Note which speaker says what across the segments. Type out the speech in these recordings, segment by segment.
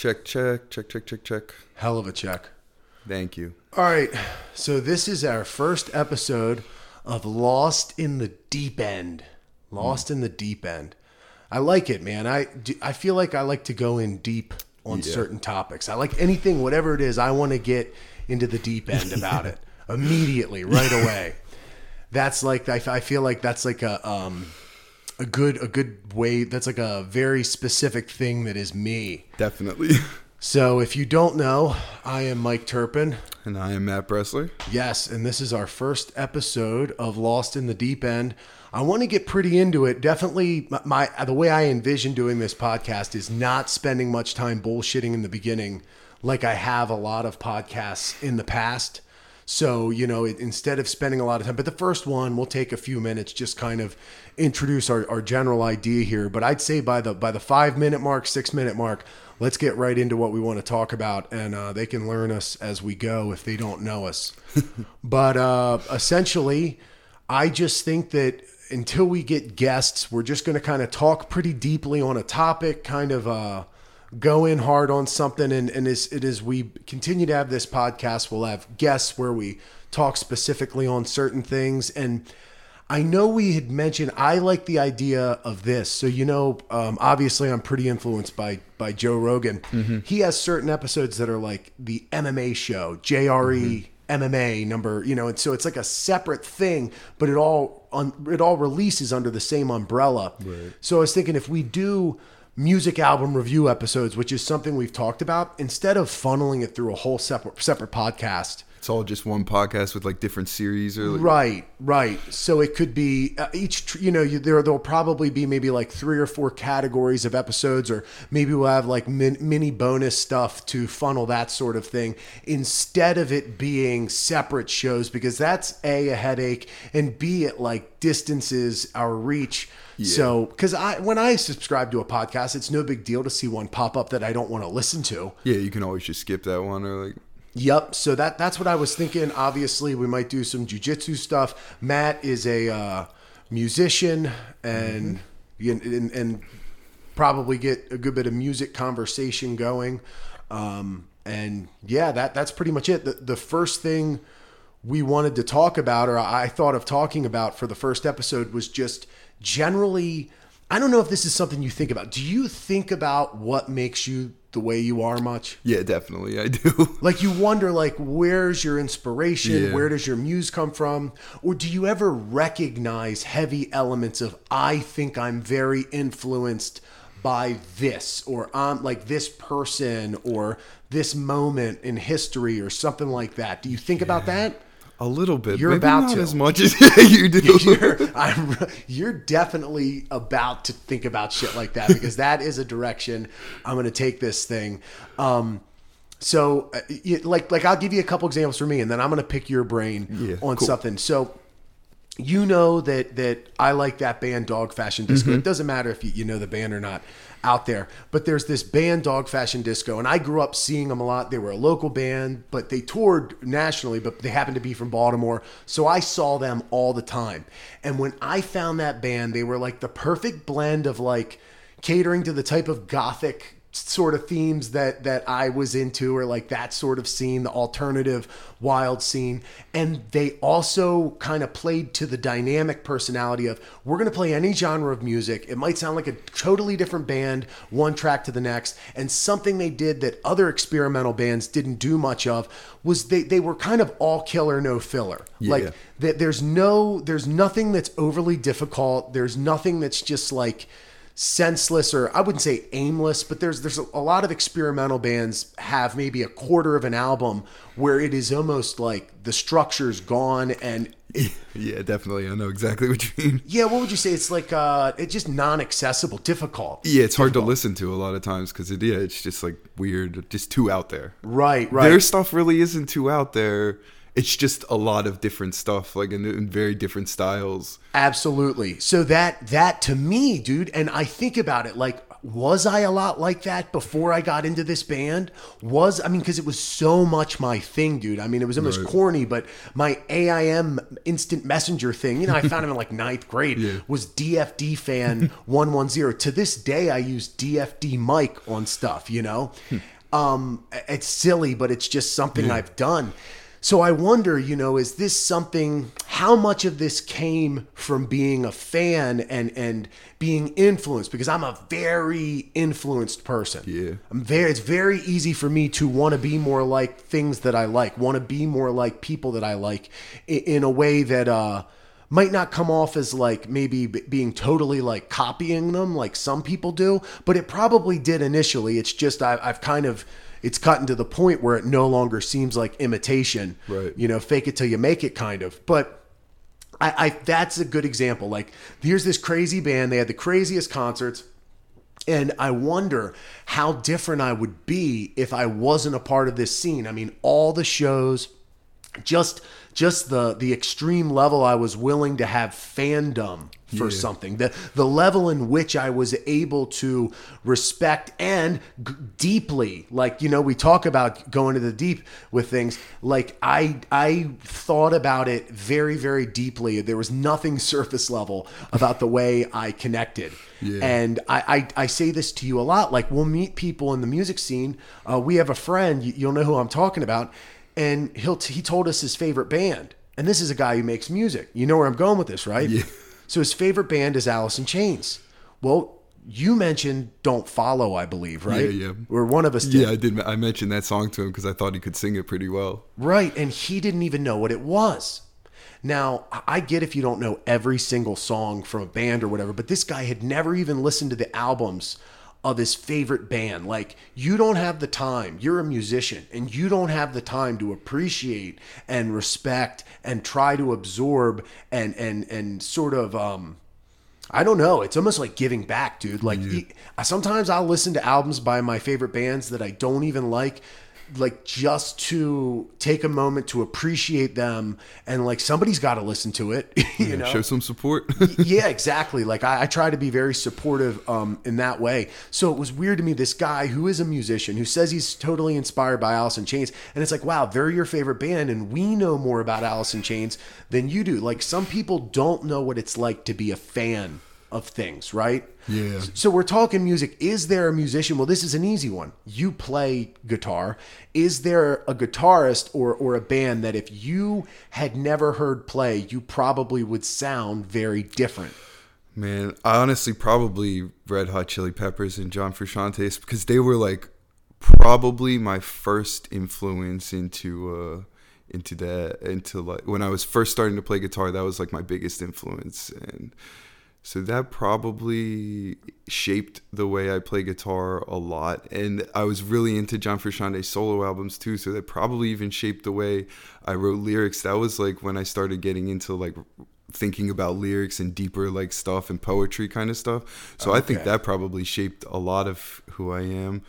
Speaker 1: Check, check, check, check, check, check.
Speaker 2: Hell of a check.
Speaker 1: Thank you.
Speaker 2: All right. So this is our first episode of Lost in the Deep End. Lost in the Deep End. I like it, man. I do- I feel like I like to go in deep on
Speaker 1: Yeah.
Speaker 2: certain topics. I like anything, whatever it is. I want to get into the deep end about it immediately, right away. That's like I, I feel like that's like a um a good a good way. That's like a very specific thing that is me.
Speaker 1: Definitely.
Speaker 2: So if you don't know, I am Mike Turpin.
Speaker 1: And I am Matt Bressler.
Speaker 2: Yes, and this is our first episode of Lost in the Deep End. I want to get pretty into it. Definitely, my, my the way I envision doing this podcast is not spending much time bullshitting in the beginning, like I have a lot of podcasts in the past. So you know, it, instead of spending a lot of time, but the first one we'll take a few minutes, just kind of introduce our, our general idea here. But I'd say by the by the five minute mark, six minute mark, let's get right into what we want to talk about, and uh, they can learn us as we go if they don't know us. but uh, essentially, I just think that until we get guests, we're just going to kind of talk pretty deeply on a topic, kind of uh, go in hard on something. And, and as, it is we continue to have this podcast, we'll have guests where we talk specifically on certain things. And I know we had mentioned I like the idea of this. So you know, um, obviously I'm pretty influenced by by Joe Rogan. He has certain episodes that are like the MMA show, JRE MMA number, you know, and so it's like a separate thing, but it all it all releases under the same umbrella. So I was thinking if we do music album review episodes, which is something we've talked about, instead of funneling it through a whole separate separate podcast,
Speaker 1: It's all just one podcast with like different series or like,
Speaker 2: Right, right. So it could be uh, each, tr- you know, you, there there'll probably be maybe like three or four categories of episodes, or maybe we'll have like min, mini bonus stuff to funnel that sort of thing instead of it being separate shows because that's a a headache and b it like distances our reach. So, because I when I subscribe to a podcast, it's no big deal to see one pop up that I don't want to listen to.
Speaker 1: Yeah, you can always just skip that one or like
Speaker 2: Yep. So that that's what I was thinking. Obviously, we might do some jujitsu stuff. Matt is a uh, musician and, and and probably get a good bit of music conversation going. Um, and yeah, that that's pretty much it. The, the first thing we wanted to talk about, or I thought of talking about for the first episode, was just generally. I don't know if this is something you think about. Do you think about what makes you the way you are much?
Speaker 1: Yeah, definitely I do.
Speaker 2: like you wonder like where's your inspiration
Speaker 1: Yeah.
Speaker 2: where does your muse come from or do you ever recognize heavy elements of i think i'm very influenced by this or i'm like this person or this moment in history or something like that do you think about that
Speaker 1: A little bit.
Speaker 2: You're
Speaker 1: Maybe
Speaker 2: about
Speaker 1: not
Speaker 2: to.
Speaker 1: as much as you do.
Speaker 2: you're, I'm, you're definitely about to think about shit like that because that is a direction I'm going to take this thing. Um, so, uh, you, like, like I'll give you a couple examples for me, and then I'm going to pick your brain
Speaker 1: Yeah,
Speaker 2: on
Speaker 1: cool.
Speaker 2: something. So, you know that that I like that band Dog Fashion Disco.
Speaker 1: Mm-hmm.
Speaker 2: It doesn't matter if you, you know the band or not out there, but there's this band Dog Fashion Disco, and I grew up seeing them a lot. They were a local band, but they toured nationally, but they happened to be from Baltimore, so I saw them all the time. And when I found that band, they were like the perfect blend of like catering to the type of gothic sort of themes that that I was into or like that sort of scene the alternative wild scene. And they also kind of played to the dynamic personality of we're going to play any genre of music. It might sound like a totally different band one track to the next. And something they did that other experimental bands didn't do much of was they they were kind of all killer no filler. Like that there's no there's nothing that's overly difficult. There's nothing that's just like senseless or I wouldn't say aimless, but there's there's a, lot of experimental bands have maybe a quarter of an album where it is almost like the structure's gone and
Speaker 1: yeah, definitely. I know exactly what you mean.
Speaker 2: yeah, what would you say? It's like uh it's just non-accessible, difficult.
Speaker 1: Yeah, it's hard to listen to a lot of times because it, yeah, it's just like weird, just too out there.
Speaker 2: Right, right.
Speaker 1: Their stuff really isn't too out there. It's just a lot of different stuff, like in, in very different styles.
Speaker 2: Absolutely. So that that to me, dude, and I think about it like was I a lot like that before I got into this band? Was I mean, because it was so much my thing, dude. I mean, it was almost
Speaker 1: Right.
Speaker 2: corny, but my AIM instant messenger thing, you know, I found him in like ninth grade,
Speaker 1: Yeah.
Speaker 2: was DFD fan 110. To this day, I use DFD mic on stuff, you know? Um, it's silly, but it's just something I've done. So I wonder, you know, is this something? How much of this came from being a fan and and being influenced? Because I'm a very influenced person.
Speaker 1: Yeah.
Speaker 2: I'm very. It's very easy for me to want to be more like things that I like. Want to be more like people that I like, in, in a way that uh, might not come off as like maybe b- being totally like copying them, like some people do. But it probably did initially. It's just I, I've kind of it's gotten to the point where it no longer seems like imitation.
Speaker 1: Right.
Speaker 2: You know, fake it till you make it, kind of. But I, I that's a good example. Like, here's this crazy band. They had the craziest concerts. And I wonder how different I would be if I wasn't a part of this scene. I mean, all the shows, just just the the extreme level I was willing to have fandom for
Speaker 1: Yeah.
Speaker 2: something. The the level in which I was able to respect and g- deeply, like you know, we talk about going to the deep with things. Like I I thought about it very very deeply. There was nothing surface level about the way I connected.
Speaker 1: Yeah.
Speaker 2: And I, I I say this to you a lot. Like we'll meet people in the music scene. Uh, we have a friend. You, you'll know who I'm talking about. And he'll t- he told us his favorite band. And this is a guy who makes music. You know where I'm going with this, right?
Speaker 1: Yeah.
Speaker 2: So his favorite band is Alice in Chains. Well, you mentioned "Don't Follow," I believe, right?
Speaker 1: Yeah, yeah.
Speaker 2: Or one of us did.
Speaker 1: Yeah, I did. I mentioned that song to him because I thought he could sing it pretty well.
Speaker 2: Right. And he didn't even know what it was. Now, I get if you don't know every single song from a band or whatever, but this guy had never even listened to the albums of his favorite band. Like, you don't have the time. You're a musician and you don't have the time to appreciate and respect and try to absorb and and and sort of um I don't know. It's almost like giving back, dude. Like e- sometimes I'll listen to albums by my favorite bands that I don't even like, like just to take a moment to appreciate them. And like somebody's got to listen to it, you know?
Speaker 1: Show some support.
Speaker 2: yeah, exactly. Like I, I try to be very supportive um, in that way. So it was weird to me. This guy who is a musician who says he's totally inspired by Alice in Chains, and it's like, wow, they're your favorite band, and we know more about Alice in Chains than you do. Like some people don't know what it's like to be a fan of things, right?
Speaker 1: Yeah.
Speaker 2: So we're talking music. Is there a musician? Well, this is an easy one. You play guitar. Is there a guitarist or or a band that if you had never heard play, you probably would sound very different?
Speaker 1: Man, I honestly probably Red Hot Chili Peppers and John Frusciante because they were like probably my first influence into uh into that into like when I was first starting to play guitar that was like my biggest influence and so that probably shaped the way I play guitar a lot and I was really into John Frusciante's solo albums too so that probably even shaped the way I wrote lyrics that was like when I started getting into like thinking about lyrics and deeper like stuff and poetry kind of stuff. So I think that probably shaped a lot of who I am.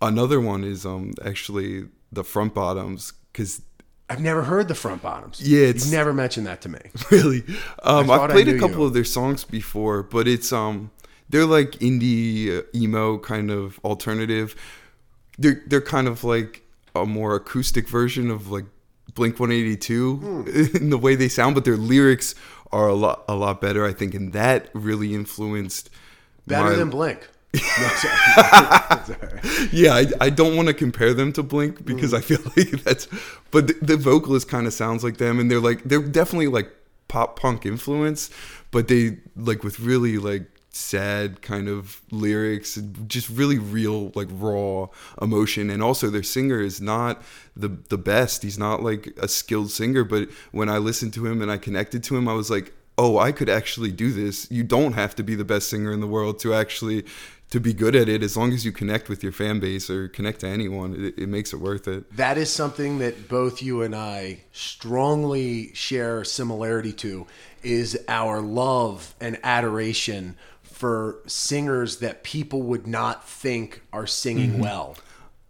Speaker 1: Another one is um actually the front bottoms because
Speaker 2: I've never heard the front bottoms.
Speaker 1: Yeah, it's-
Speaker 2: You've never mentioned that to me.
Speaker 1: really um
Speaker 2: I
Speaker 1: I've played a couple
Speaker 2: you.
Speaker 1: of their songs before, but it's um they're like indie uh, emo kind of alternative. They're they're kind of like a more acoustic version of like Blink 182
Speaker 2: Hmm.
Speaker 1: in the way they sound, but their lyrics are a lot a lot better, I think, and that really influenced
Speaker 2: Better
Speaker 1: my-
Speaker 2: than Blink. No, sorry. Sorry.
Speaker 1: yeah, I, I don't want to compare them to Blink because mm. I feel like that's, but the, the vocalist kind of sounds like them, and they're like they're definitely like pop punk influence, but they like with really like sad kind of lyrics, and just really real like raw emotion, and also their singer is not the the best. He's not like a skilled singer, but when I listened to him and I connected to him, I was like. Oh, I could actually do this. You don't have to be the best singer in the world to actually to be good at it as long as you connect with your fan base or connect to anyone it, it makes it worth it
Speaker 2: That is something that both you and I strongly share similarity to is our love and adoration for singers that people would not think are singing
Speaker 1: Mm-hmm.
Speaker 2: well.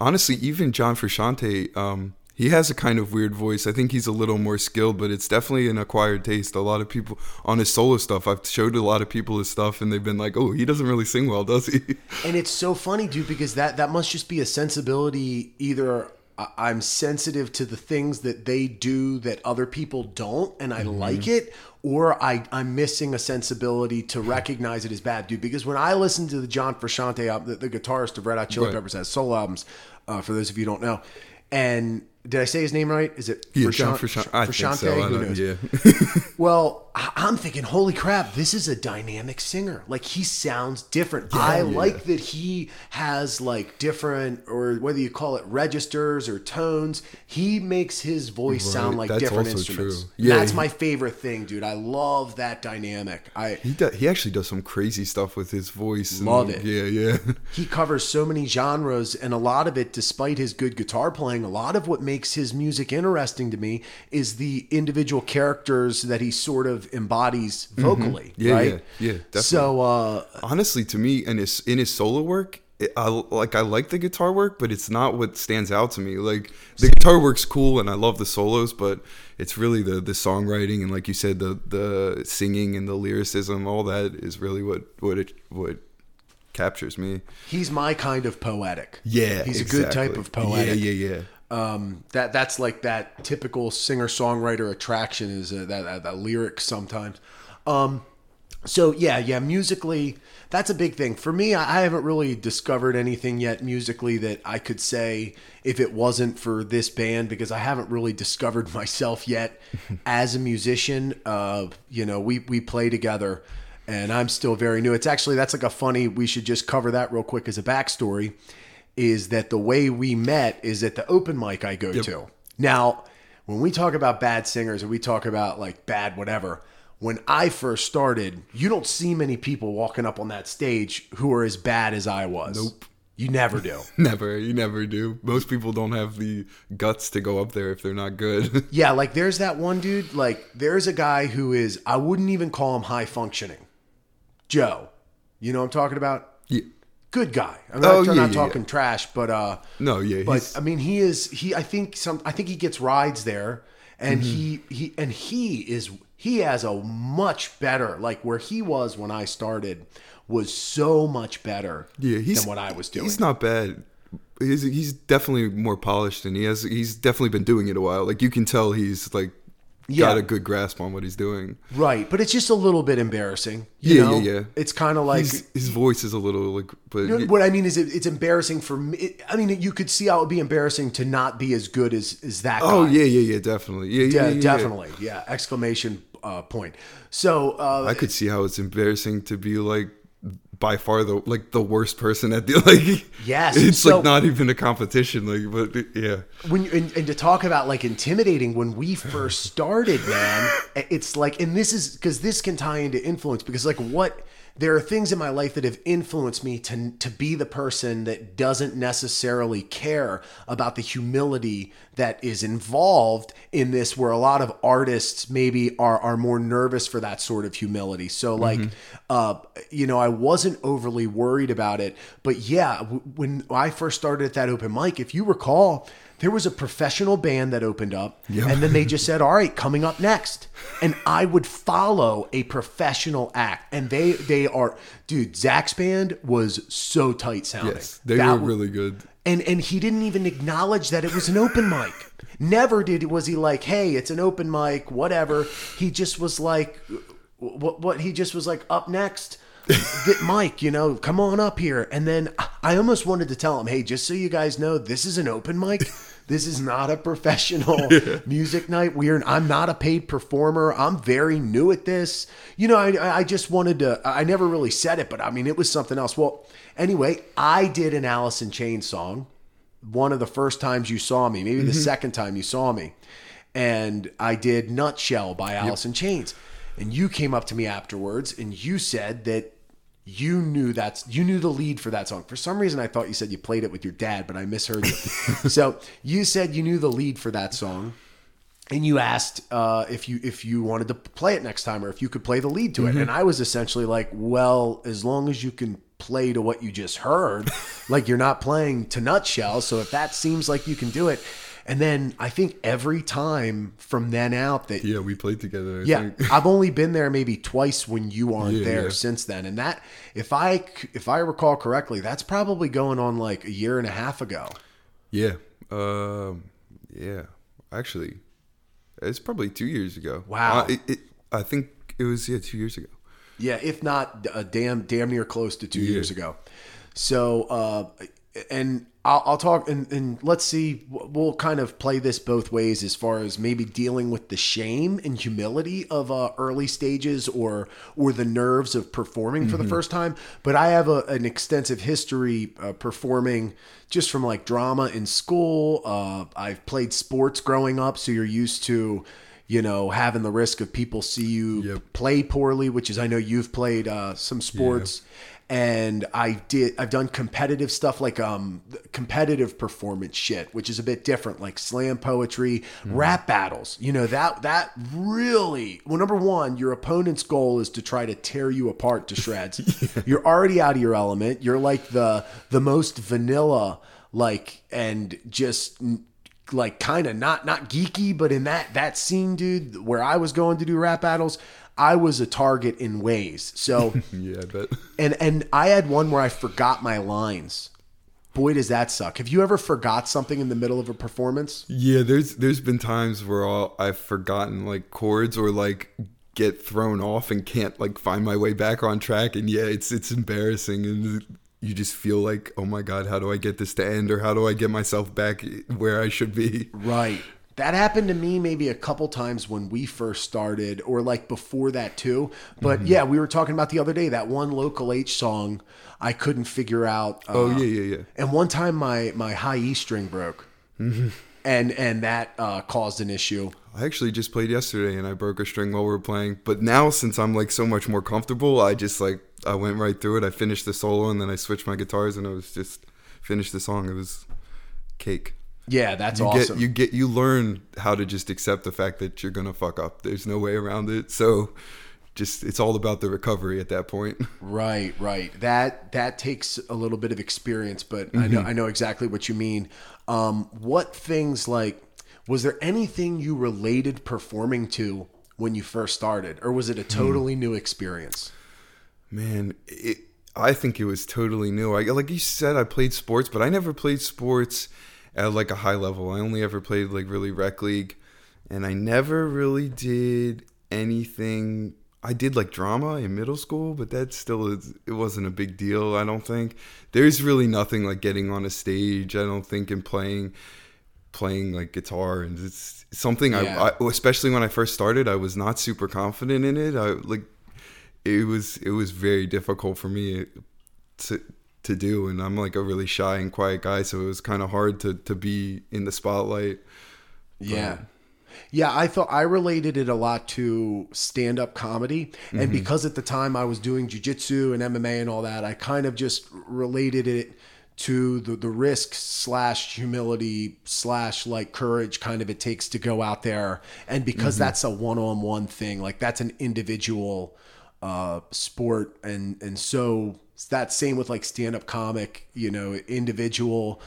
Speaker 1: honestly even john frusciante um He has a kind of weird voice. I think he's a little more skilled, but it's definitely an acquired taste. A lot of people on his solo stuff, I've showed a lot of people his stuff, and they've been like, "Oh, he doesn't really sing well, does he?"
Speaker 2: And it's so funny, dude, because that that must just be a sensibility. Either I- I'm sensitive to the things that they do that other people don't, and I like it, or I I'm missing a sensibility to recognize it as bad, dude. Because when I listen to the John Frusciante the, the guitarist of Red Hot Chili
Speaker 1: Right.
Speaker 2: Peppers has solo albums, uh, for those of you who don't know, and did I say his name right? Is it
Speaker 1: Yeah,
Speaker 2: Frusciante?
Speaker 1: John Frusciante. I think so.
Speaker 2: Who knows?
Speaker 1: yeah.
Speaker 2: Well, I'm thinking, holy crap, this is a dynamic singer. Like he sounds different. I
Speaker 1: yeah.
Speaker 2: like that he has like different, or whether you call it registers or tones, he makes his voice sound like
Speaker 1: that's
Speaker 2: different instruments.
Speaker 1: true. Yeah,
Speaker 2: that's
Speaker 1: he-
Speaker 2: my favorite thing, dude. I love that dynamic. I
Speaker 1: He he actually does some crazy stuff with his voice. and-
Speaker 2: Love it.
Speaker 1: Yeah, yeah.
Speaker 2: he covers so many genres and a lot of it despite his good guitar playing a lot of what makes his music interesting to me is the individual characters that he sort of embodies vocally
Speaker 1: Mm-hmm. Yeah,
Speaker 2: right
Speaker 1: yeah, yeah, definitely.
Speaker 2: so uh
Speaker 1: Honestly, to me, in his in his solo work, it, I like I like the guitar work, but it's not what stands out to me. Like the guitar work's cool, and I love the solos, but it's really the the songwriting and, like you said, the the singing and the lyricism. All that is really what what it what captures me.
Speaker 2: he's my kind of poetic
Speaker 1: Yeah,
Speaker 2: he's a good type of poetic
Speaker 1: Yeah, yeah, yeah.
Speaker 2: Um that that's like that typical singer songwriter attraction is uh, that, that that lyric sometimes. Um so yeah yeah musically that's a big thing. For me I, I haven't really discovered anything yet musically that i could say if it wasn't for this band because i haven't really discovered myself yet as a musician. Uh you know we we play together and i'm still very new. It's actually that's like a funny we should just cover that real quick as a backstory is that the way we met is at the open mic I go to. Now, when we talk about bad singers and we talk about like bad whatever, when I first started, you don't see many people walking up on that stage who are as bad as I was. Nope. You never do.
Speaker 1: Never, you never do. Most people don't have the guts to go up there if they're not good.
Speaker 2: yeah, like there's that one dude, like there's a guy who is I wouldn't even call him high functioning. Joe. You know what I'm talking about?
Speaker 1: yeah.
Speaker 2: Good guy. I'm not,
Speaker 1: Oh, yeah,
Speaker 2: not
Speaker 1: yeah,
Speaker 2: talking trash, but uh
Speaker 1: No, yeah,
Speaker 2: but
Speaker 1: he's
Speaker 2: I mean, he is he. I think some. I think he gets rides there, and
Speaker 1: Mm-hmm.
Speaker 2: he he and he is he has a much better like where he was when I started was so much better
Speaker 1: yeah, he's
Speaker 2: than what I was doing.
Speaker 1: He's not bad. He's he's definitely more polished, and he has he's definitely been doing it a while. Like you can tell, he's like
Speaker 2: Yeah.
Speaker 1: got a good grasp on what he's doing.
Speaker 2: right, but it's just a little bit embarrassing. You
Speaker 1: Yeah,
Speaker 2: know?
Speaker 1: yeah, yeah.
Speaker 2: It's kind of like.
Speaker 1: He's, his voice is a little like, but
Speaker 2: you know, what I mean is, it, it's embarrassing for me. It, I mean, you could see how it would be embarrassing to not be as good as as that.
Speaker 1: oh
Speaker 2: guy.
Speaker 1: yeah, yeah, yeah, definitely, yeah, yeah,
Speaker 2: Yeah,
Speaker 1: yeah, yeah.
Speaker 2: definitely. Yeah, exclamation uh, point. So uh,
Speaker 1: I could see how it's embarrassing to be like by far the like the worst person at the like.
Speaker 2: Yes,
Speaker 1: it's
Speaker 2: so-
Speaker 1: like not even a competition. Like, but yeah,
Speaker 2: when you, and, and to talk about like intimidating when we first started man it's like and this is because this can tie into influence because like what there are things in my life that have influenced me to to be the person that doesn't necessarily care about the humility that is involved in this where a lot of artists maybe are are more nervous for that sort of humility. So like uh you know I wasn't overly worried about it but yeah w- when I first started at that open mic if you recall there was a professional band that opened up and then they just said all right coming up next. And i would follow a professional act and they they are dude zach's band was so tight sounding.
Speaker 1: Yes, they
Speaker 2: That
Speaker 1: were really good.
Speaker 2: and and he didn't even acknowledge that it was an open mic. Never did was he like hey it's an open mic whatever. He just was like what what? He just was like up next Th- Mike, you know, come on up here. And then I almost wanted to tell him, hey, just so you guys know, this is an open mic. This is not a professional music night. We're I'm not a paid performer. I'm very new at this. You know, I I just wanted to. I never really said it, but I mean, it was something else. Well, anyway, I did an Allison Chain song. One of the first times you saw me, maybe the mm-hmm. second time you saw me, and I did Nutshell by Alice in Chains. And you came up to me afterwards and you said that you knew that's you knew the lead for that song. For some reason I thought you said you played it with your dad, but I misheard you. so you said you knew the lead for that song. And you asked uh, if you if you wanted to play it next time or if you could play the lead to it. And I was essentially like, well, as long as you can play to what you just heard, like you're not playing to nutshell. So if that seems like you can do it. And then I think every time from then out that
Speaker 1: Yeah, we played together. I
Speaker 2: yeah. I've only been there maybe twice when you aren't
Speaker 1: Yeah,
Speaker 2: there
Speaker 1: yeah.
Speaker 2: since then. And that, if I if I recall correctly, that's probably going on like a year and a half ago.
Speaker 1: Yeah. Um, yeah. Actually, it's probably two years ago.
Speaker 2: Wow.
Speaker 1: Uh, it, it, I think it was yeah two years ago.
Speaker 2: Yeah, if not a damn damn near close to two years ago. So, uh, and I'll, I'll talk and, and let's see. We'll kind of play this both ways as far as maybe dealing with the shame and humility of uh, early stages or or the nerves of performing for the first time. But I have a, an extensive history uh, performing just from like drama in school. Uh, I've played sports growing up, so you're used to you know having the risk of people see you
Speaker 1: Yep.
Speaker 2: play poorly, which is I know you've played uh, some sports, and I did I've done competitive stuff like um competitive performance shit, which is a bit different, like slam poetry, rap battles. You know that that really well. Number one, your opponent's goal is to try to tear you apart to shreds. You're already out of your element. You're like the the most vanilla, like and just like kind of not not geeky, but in that that scene, dude, where I was going to do rap battles, I was a target in ways. So
Speaker 1: Yeah, I bet.
Speaker 2: and and I had one where I forgot my lines. Boy, does that suck. Have you ever forgot something in the middle of a performance?
Speaker 1: Yeah, there's there's been times where I'll, I've forgotten like chords or like get thrown off and can't like find my way back on track, and yeah, it's it's embarrassing, and you just feel like, oh my god, how do I get this to end, or how do I get myself back where I should be?
Speaker 2: Right. That happened to me maybe a couple times when we first started, or like before that too. But
Speaker 1: Mm-hmm.
Speaker 2: yeah, we were talking about the other day that one local H song I couldn't figure out. Uh,
Speaker 1: Oh yeah, yeah, yeah.
Speaker 2: And one time my my high E string broke,
Speaker 1: Mm-hmm.
Speaker 2: and and that uh, caused an issue.
Speaker 1: I actually just played yesterday and I broke a string while we were playing. But now since I'm like so much more comfortable, I just like I went right through it. I finished the solo and then I switched my guitars and I was just finished the song. It was cake.
Speaker 2: Yeah, that's
Speaker 1: You
Speaker 2: awesome.
Speaker 1: get you get you learn how to just accept the fact that you're gonna fuck up. There's no way around it. So just it's all about the recovery at that point.
Speaker 2: Right, right. That that takes a little bit of experience, but I know I know exactly what you mean. Um, what things like was there anything you related performing to when you first started, or was it a totally new experience?
Speaker 1: Man, it, I think it was totally new. I like you said, I played sports, but I never played sports at like a high level. I only ever played like really rec league, and I never really did anything. I did like drama in middle school, but that still is, it wasn't a big deal. I don't think there's really nothing like getting on a stage. I don't think and playing playing like guitar and it's something
Speaker 2: Yeah.
Speaker 1: I, I especially when I first started I was not super confident in it I like it was it was very difficult for me to to do and I'm like a really shy and quiet guy so it was kind of hard to to be in the spotlight
Speaker 2: Yeah. Yeah, I thought I related it a lot to stand up comedy. And because at the time I was doing jujitsu and MMA and all that, I kind of just related it to the, the risk slash humility slash like courage kind of it takes to go out there. And because that's a one on one thing, like that's an individual uh, sport. And, and so that's same with like stand up comic, you know, individual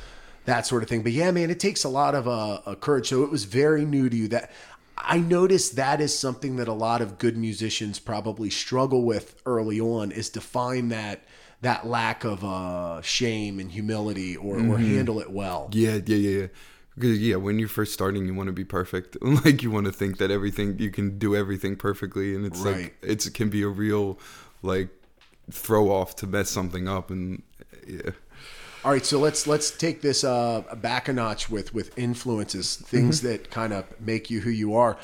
Speaker 2: that sort of thing. But yeah, man, it takes a lot of uh, courage. So it was very new to you. That I noticed that is something that a lot of good musicians probably struggle with early on is to find that that lack of uh, shame and humility or, or handle it well.
Speaker 1: yeah yeah yeah yeah because yeah when you're first starting you want to be perfect like you want to think that everything you can do everything perfectly and it's
Speaker 2: Right.
Speaker 1: like it's it can be a real like throw off to mess something up and yeah
Speaker 2: All right, so let's let's take this uh, back a notch with with influences, things that kind of make you who you are.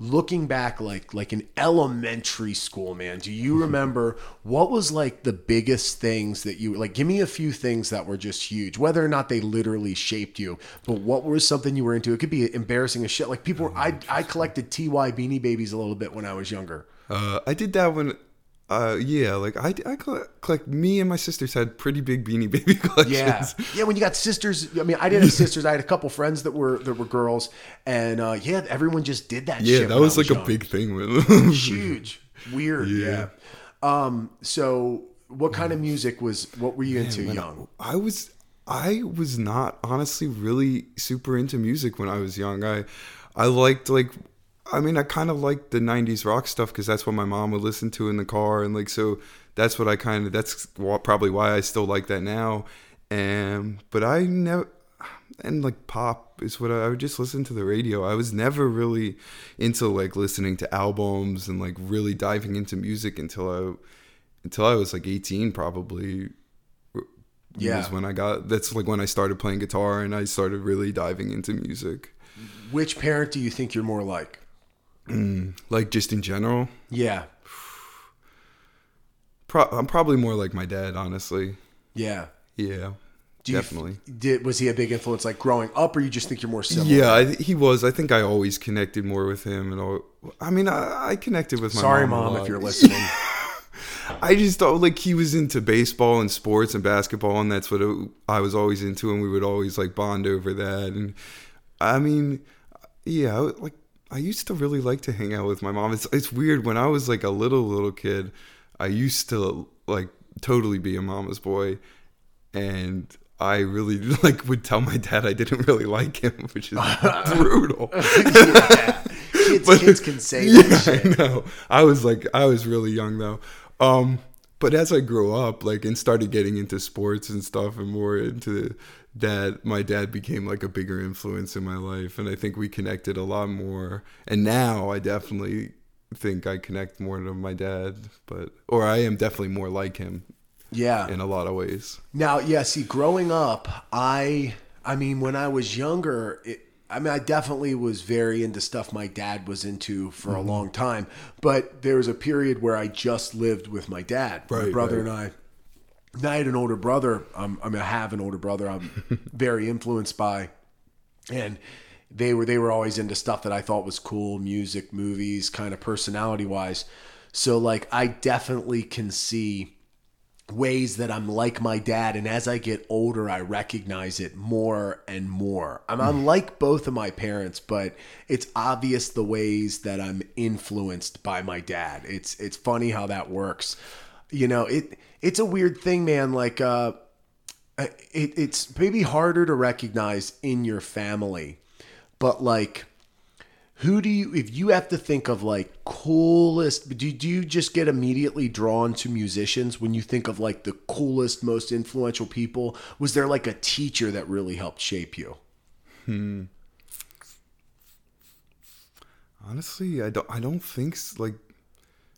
Speaker 2: Looking back, like like an elementary school, man, do you remember what was like the biggest things that you like? Give me a few things that were just huge, whether or not they literally shaped you. But what was something you were into? It could be embarrassing as shit. Like people, were, I I collected Ty Beanie Babies a little bit when I was younger.
Speaker 1: Uh, I did that when, uh, yeah, like I, I collect, collect, me and my sisters had pretty big Beanie Baby collections.
Speaker 2: Yeah, yeah. When you got sisters, I mean, I didn't have sisters. I had a couple friends that were that were girls, and uh, yeah, everyone just did that.
Speaker 1: Yeah, that
Speaker 2: I
Speaker 1: was like a big thing with them.
Speaker 2: huge, weird. Yeah. Um. So, what kind of music was? What were you into
Speaker 1: When
Speaker 2: young?
Speaker 1: I was I was not honestly really super into music when I was young. I I liked like I mean I kind of like the 90s rock stuff cuz that's what my mom would listen to in the car and like so that's what I kind of that's probably why I still like that now. And but I never and like pop is what I, I would just listen to the radio. I was never really into like listening to albums and like really diving into music until I until I was like 18 probably
Speaker 2: Yeah.
Speaker 1: was when I got that's like when I started playing guitar and I started really diving into music.
Speaker 2: Which parent do you think you're more like? Mm.
Speaker 1: Like just in general,
Speaker 2: Yeah.
Speaker 1: pro- I'm probably more like my dad, honestly.
Speaker 2: Yeah.
Speaker 1: Yeah.
Speaker 2: Do
Speaker 1: definitely.
Speaker 2: did was he a big influence like growing up or you just think you're more similar?
Speaker 1: Yeah, I, he was. I think I always connected more with him, and all. I mean, I, I connected with my
Speaker 2: Sorry
Speaker 1: mom,
Speaker 2: mom if you're listening.
Speaker 1: I just thought like he was into baseball and sports and basketball, and that's what it, I was always into, and we would always like bond over that. And I mean, yeah, like I used to really like to hang out with my mom. It's it's weird when I was like a little little kid, I used to like totally be a mama's boy, and. I really like would tell my dad I didn't really like him, which is brutal.
Speaker 2: Yeah. Kids,
Speaker 1: But-
Speaker 2: kids can say
Speaker 1: yeah,
Speaker 2: that shit.
Speaker 1: I know. I was like, I was really young though. Um, but as I grew up, like, and started getting into sports and stuff, and more into that, my dad became like a bigger influence in my life, and I think we connected a lot more. And now I definitely think I connect more to my dad, but or I am definitely more like him
Speaker 2: Yeah.
Speaker 1: in a lot of ways.
Speaker 2: Now, yeah, see, growing up, I, I mean, when I was younger, it, I mean, I definitely was very into stuff my dad was into for
Speaker 1: Mm-hmm.
Speaker 2: a long time. But there was a period where I just lived with my dad. my brother
Speaker 1: right.
Speaker 2: and I. I had an older brother. Um, I mean, I have an older brother. I'm very influenced by, and they were they were always into stuff that I thought was cool, music, movies, kind of personality wise. So like, I definitely can see ways that I'm like my dad, and as I get older, I recognize it more and more. I'm, I'm like both of my parents, but it's obvious the ways that I'm influenced by my dad. It's it's funny how that works. You know, it it's a weird thing, man. Like, uh, it, it's maybe harder to recognize in your family, but like who do you if you have to think of like coolest do, do you just get immediately drawn to musicians when you think of like the coolest most influential people was there like a teacher that really helped shape you hmm
Speaker 1: Honestly, I don't. I don't think like.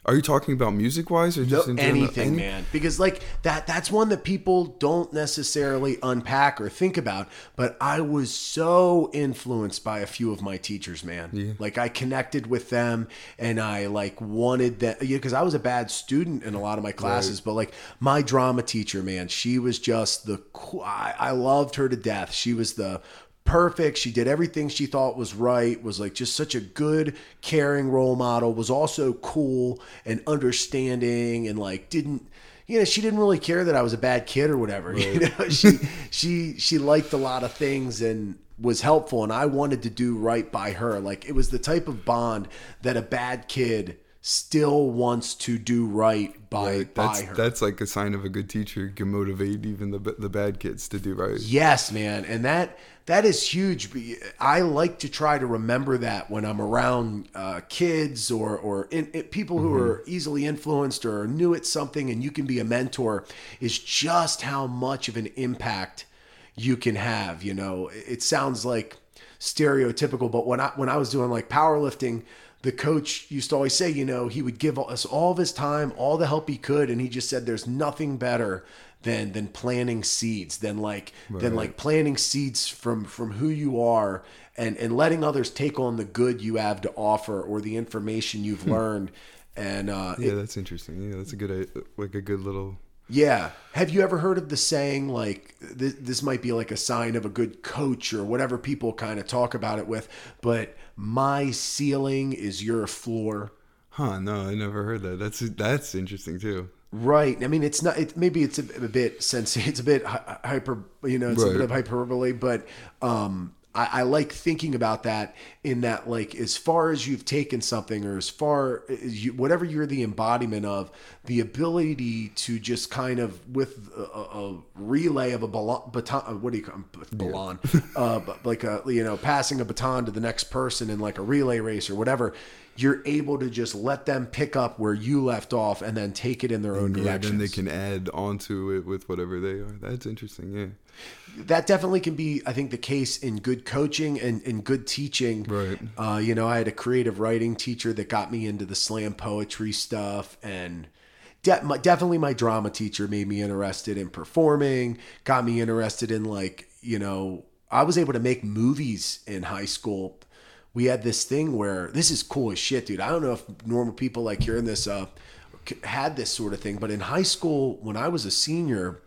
Speaker 1: Are you talking about music wise or just in
Speaker 2: anything
Speaker 1: Any-
Speaker 2: man. Because like that that's one that people don't necessarily unpack or think about but i was so influenced by a few of my teachers man. Like i connected with them and i like wanted that yeah because i was a bad student in a lot of my classes but like my drama teacher man she was just the I, I loved her to death. She was the perfect. She did everything she thought was right, was like just such a good, caring role model, was also cool and understanding and like didn't you know, she didn't really care that I was a bad kid or whatever. You know, she she she liked a lot of things and was helpful and I wanted to do right by her. Like it was the type of bond that a bad kid still wants to do right by
Speaker 1: Right,
Speaker 2: by
Speaker 1: That's
Speaker 2: her.
Speaker 1: that's like a sign of a good teacher. Can motivate even the the bad kids to do right.
Speaker 2: Yes, man, and that that is huge. I like to try to remember that when I'm around uh, kids or or in, in- people who are easily influenced or new at something, and you can be a mentor. Is just how much of an impact you can have. You know, it sounds like stereotypical, but when I when I was doing like powerlifting. The coach used to always say, you know, he would give us all of his time, all the help he could, and he just said, "There's nothing better than than planting seeds, than like than like planting seeds from from who you are and and letting others take on the good you have to offer or the information you've learned and uh
Speaker 1: Yeah, that's interesting. Yeah, that's a good like a good little.
Speaker 2: yeah have you ever heard of the saying like this, this might be like a sign of a good coach or whatever people kind of talk about it with but my ceiling is your floor
Speaker 1: Huh? No, I never heard that. That's that's interesting too.
Speaker 2: Right. I mean, it's not. It maybe it's a, a bit sense. It's a bit hy- hyper. You know, it's a bit of hyperbole, but um, I, I like thinking about that in that like as far as you've taken something or as far as you whatever you're the embodiment of the ability to just kind of with a, a relay of a baton, baton what do you call it? baton uh, like a you know passing a baton to the next person in like a relay race or whatever you're able to just let them pick up where you left off and then take it in their own
Speaker 1: Yeah,
Speaker 2: direction.
Speaker 1: then they can add onto it with whatever they are. That's interesting. Yeah.
Speaker 2: that definitely can be, I think, the case in good coaching and, and good teaching.
Speaker 1: Right.
Speaker 2: Uh, you know, I had a creative writing teacher that got me into the slam poetry stuff, and de- my, definitely my drama teacher made me interested in performing, got me interested in like, you know, I was able to make movies in high school. We had this thing where this is cool as shit, dude. I don't know if normal people like hearing this uh, had this sort of thing, but in high school, when I was a senior,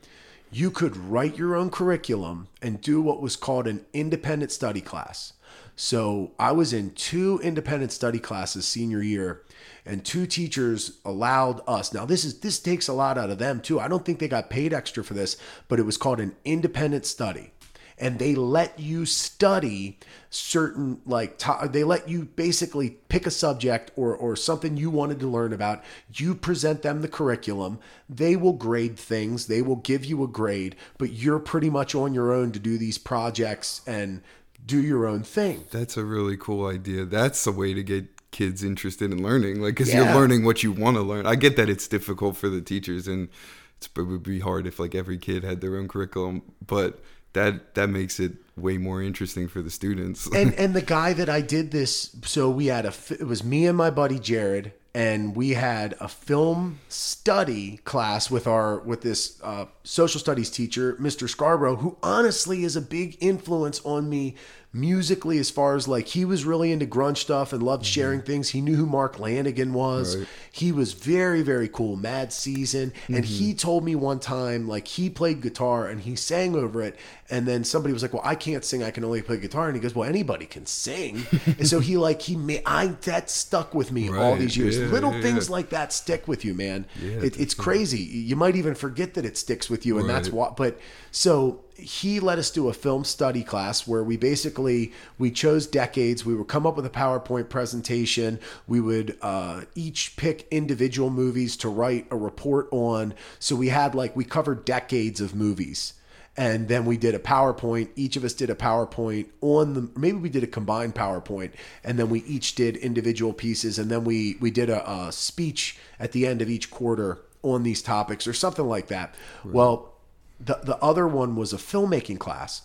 Speaker 2: you could write your own curriculum and do what was called an independent study class. So I was in two independent study classes senior year, and two teachers allowed us. Now this is this takes a lot out of them too. I don't think they got paid extra for this, but it was called an independent study and they let you study certain like to- they let you basically pick a subject or or something you wanted to learn about you present them the curriculum they will grade things they will give you a grade but you're pretty much on your own to do these projects and do your own thing
Speaker 1: That's a really cool idea. That's a way to get kids interested in learning, like because
Speaker 2: Yeah.
Speaker 1: you're learning what you want to learn. I get that it's difficult for the teachers, and it's, it would be hard if like every kid had their own curriculum, but that that makes it way more interesting for the students.
Speaker 2: and and the guy that I did this, so we had a it was me and my buddy Jared, and we had a film study class with our with this uh, social studies teacher, Mr. Scarborough, who honestly is a big influence on me musically as far as like he was really into grunge stuff and loved mm-hmm. sharing things. He knew who mark Lanegan was.
Speaker 1: Right.
Speaker 2: he was very very cool. Mad season. And he mm-hmm. told me one time like he played guitar and he sang over it. And then somebody was like well i can't sing. I can only play guitar. And he goes well anybody can sing. And so he like he made i that stuck with me all these years.
Speaker 1: Yeah,
Speaker 2: little
Speaker 1: yeah,
Speaker 2: things
Speaker 1: yeah.
Speaker 2: like that stick with you man. It, it's crazy. You might even forget that it sticks with you and that's
Speaker 1: Right.
Speaker 2: what but so he let us do a film study class where we basically we chose decades. We would come up with a powerpoint presentation. We would uh, each pick individual movies to write a report on. So we had like we covered decades of movies. And then we did a PowerPoint. Each of us did a PowerPoint on the maybe we did a combined PowerPoint, and then we each did individual pieces, and then we we did a, a speech at the end of each quarter on these topics or something like that. Well, the the other one was a filmmaking class,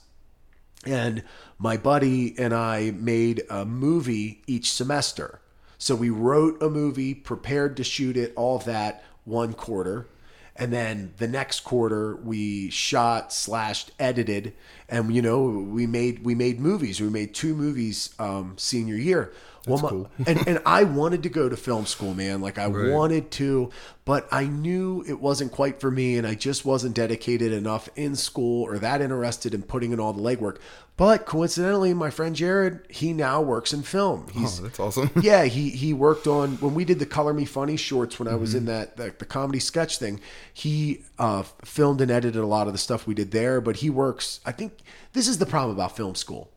Speaker 2: and my buddy and I made a movie each semester. So we wrote a movie, prepared to shoot it, all that one quarter. And then the next quarter we shot slashed edited and you know we made we made movies. We made two movies um, senior year. well, my-
Speaker 1: cool.
Speaker 2: and and I wanted to go to film school, man. Like I
Speaker 1: Right.
Speaker 2: wanted to, but I knew it wasn't quite for me, and I just wasn't dedicated enough in school or that interested in putting in all the legwork. But coincidentally, my friend Jared, he now works in film. He's
Speaker 1: oh, that's awesome.
Speaker 2: yeah, he he worked on when we did the Color Me Funny shorts when I was in that the, the comedy sketch thing. He uh, filmed and edited a lot of the stuff we did there. But he works. I think this is the problem about film school.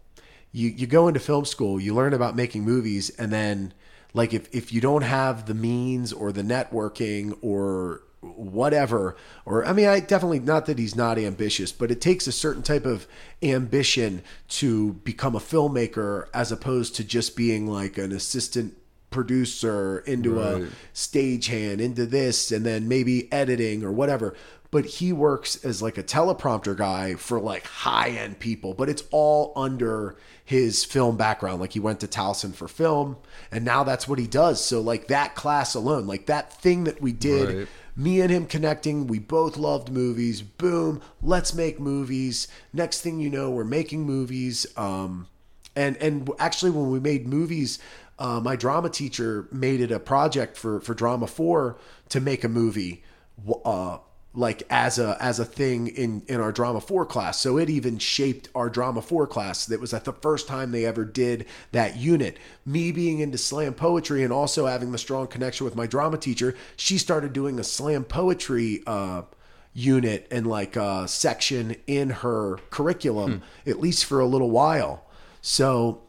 Speaker 2: You you go into film school, you learn about making movies, and then like if if you don't have the means or the networking or whatever or i mean i definitely not that he's not ambitious but it takes a certain type of ambition to become a filmmaker as opposed to just being like an assistant producer into a
Speaker 1: Right.
Speaker 2: stagehand into this and then maybe editing or whatever but he works as like a teleprompter guy for like high end people but it's all under his film background. Like he went to Towson for film and now that's what he does. So like that class alone like that thing that we did
Speaker 1: Right.
Speaker 2: me and him connecting we both loved movies boom let's make movies. Next thing you know we're making movies um and and actually when we made movies uh, my drama teacher made it a project for for drama 4 to make a movie uh like as a as a thing in in our drama 4 class. So it even shaped our drama 4 class. That was like the first time they ever did that unit. Me being into slam poetry and also having the strong connection with my drama teacher she started doing a slam poetry uh unit and like uh section in her curriculum at least for a little while. So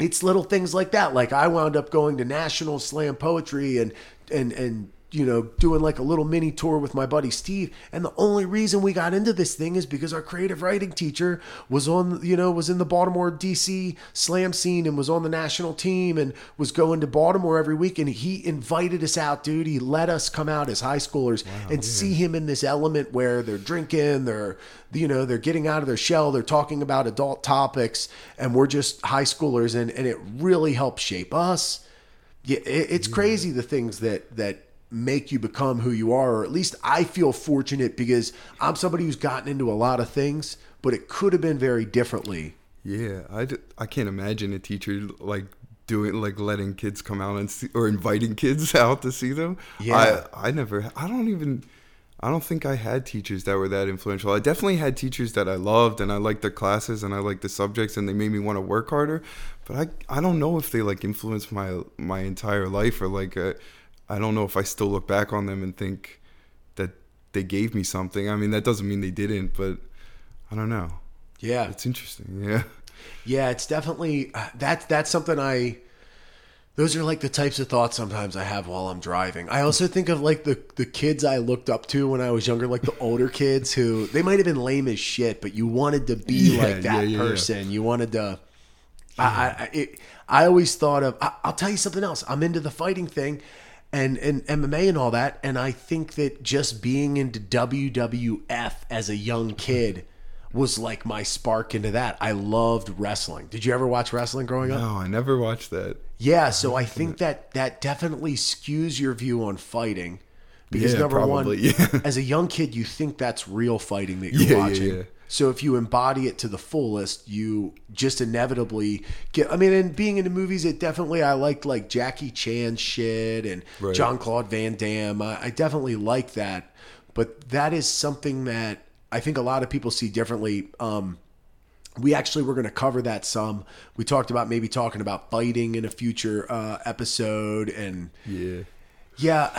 Speaker 2: it's little things like that. Like I wound up going to National Slam Poetry and and and you know doing like a little mini tour with my buddy Steve. And the only reason we got into this thing is because our creative writing teacher was on you know was in the Baltimore DC slam scene and was on the national team and was going to Baltimore every week. And he invited us out, dude. He let us come out as high schoolers and see him in this element where they're drinking, they're you know they're getting out of their shell they're talking about adult topics and we're just high schoolers and, and it really helps shape us yeah, it, it's crazy the things that that make you become who you are or at least i feel fortunate because i'm somebody who's gotten into a lot of things but it could have been very differently
Speaker 1: Yeah, I, I can't imagine a teacher like doing like letting kids come out and see or inviting kids out to see them.
Speaker 2: Yeah.
Speaker 1: I I never I don't even I don't think I had teachers that were that influential. I definitely had teachers that I loved and I liked their classes and I liked the subjects and they made me want to work harder. But I I don't know if they like influenced my my entire life or like uh, I don't know if I still look back on them and think that they gave me something. I mean that doesn't mean they didn't, but I don't know.
Speaker 2: yeah
Speaker 1: It's interesting. Yeah.
Speaker 2: Yeah, it's definitely uh, that's that's something I. Those are like the types of thoughts sometimes I have while I'm driving. I also think of like the the kids I looked up to when I was younger, like the older kids who they might have been lame as shit, but you wanted to be
Speaker 1: Yeah,
Speaker 2: like that
Speaker 1: yeah, yeah.
Speaker 2: person. You wanted to. I I, it, I always thought of. I, I'll tell you something else. I'm into the fighting thing, and and MMA and all that, and I think that just being into WWF as a young kid was like my spark into that. I loved wrestling. Did you ever watch wrestling growing up?
Speaker 1: No, I never watched that.
Speaker 2: Yeah, so I think that that definitely skews your view on fighting. Because
Speaker 1: Yeah,
Speaker 2: number
Speaker 1: probably,
Speaker 2: one,
Speaker 1: yeah.
Speaker 2: as a young kid, you think that's real fighting that you're
Speaker 1: Yeah, yeah,
Speaker 2: watching. So if you embody it to the fullest, you just inevitably get. I mean, and being into movies, it definitely I liked like Jackie Chan shit and
Speaker 1: Right.
Speaker 2: Jean-Claude Van Damme. I, I definitely like that, but that is something that I think a lot of people see differently. Um, we actually were going to cover that some. We talked about maybe talking about fighting in a future uh, episode, and
Speaker 1: Yeah.
Speaker 2: Yeah,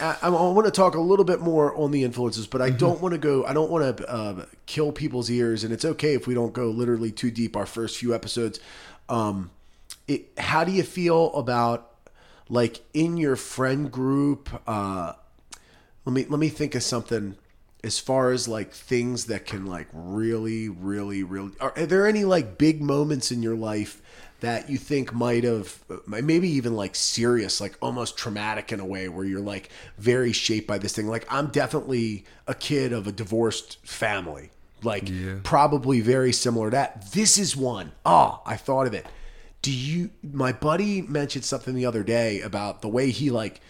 Speaker 2: I, I want to talk a little bit more on the influences, but I
Speaker 1: Mm-hmm.
Speaker 2: don't want to go. I don't want to uh, kill people's ears, and it's okay if we don't go literally too deep. Our first few episodes. Um, it, how do you feel about like in your friend group? Uh, let me let me think of something as far as like things that can like really really really are, are there any like big moments in your life that you think might have uh, maybe even like serious like almost traumatic in a way where you're like very shaped by this thing. Like i'm definitely a kid of a divorced family. Like
Speaker 1: Yeah.
Speaker 2: probably very similar to that. This is one. Oh i thought of it. Do you my buddy mentioned something the other day about the way he like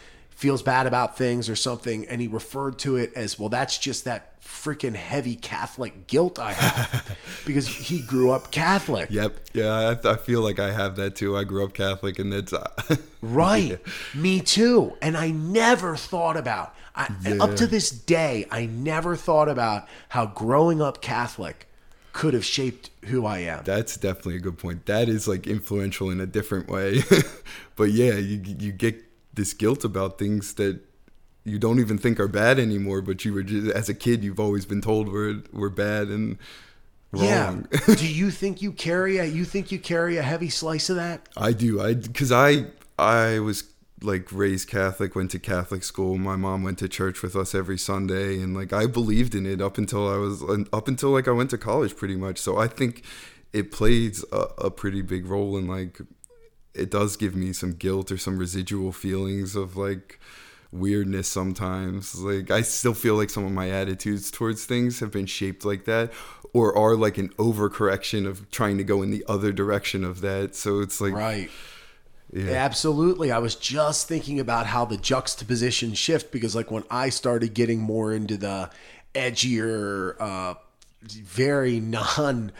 Speaker 2: feels bad about things or something and he referred to it as well that's just that freaking heavy catholic guilt i have because he grew up catholic
Speaker 1: Yep. Yeah, I, I feel like I have that too. I grew up Catholic, and it's uh,
Speaker 2: right me too and i never thought about I, and up to this day i never thought about how growing up catholic could have shaped who i am
Speaker 1: that's definitely a good point. That is like influential in a different way. but yeah, you you get this guilt about things that you don't even think are bad anymore, but you were just, as a kid you've always been told were were bad and wrong.
Speaker 2: yeah do you think you carry a you think you carry a heavy slice of that
Speaker 1: I do. I because I I was like raised Catholic, went to Catholic school. My mom went to church with us every Sunday, and like I believed in it up until I was up until like I went to college, pretty much. So I think it plays a, a pretty big role in like it does give me some guilt or some residual feelings of like weirdness sometimes like i still feel like some of my attitudes towards things have been shaped like that or are like an overcorrection of trying to go in the other direction of that so it's like
Speaker 2: Right.
Speaker 1: Yeah.
Speaker 2: Absolutely. I was just thinking about how the juxtaposition shift because like when I started getting more into the edgier, uh, very non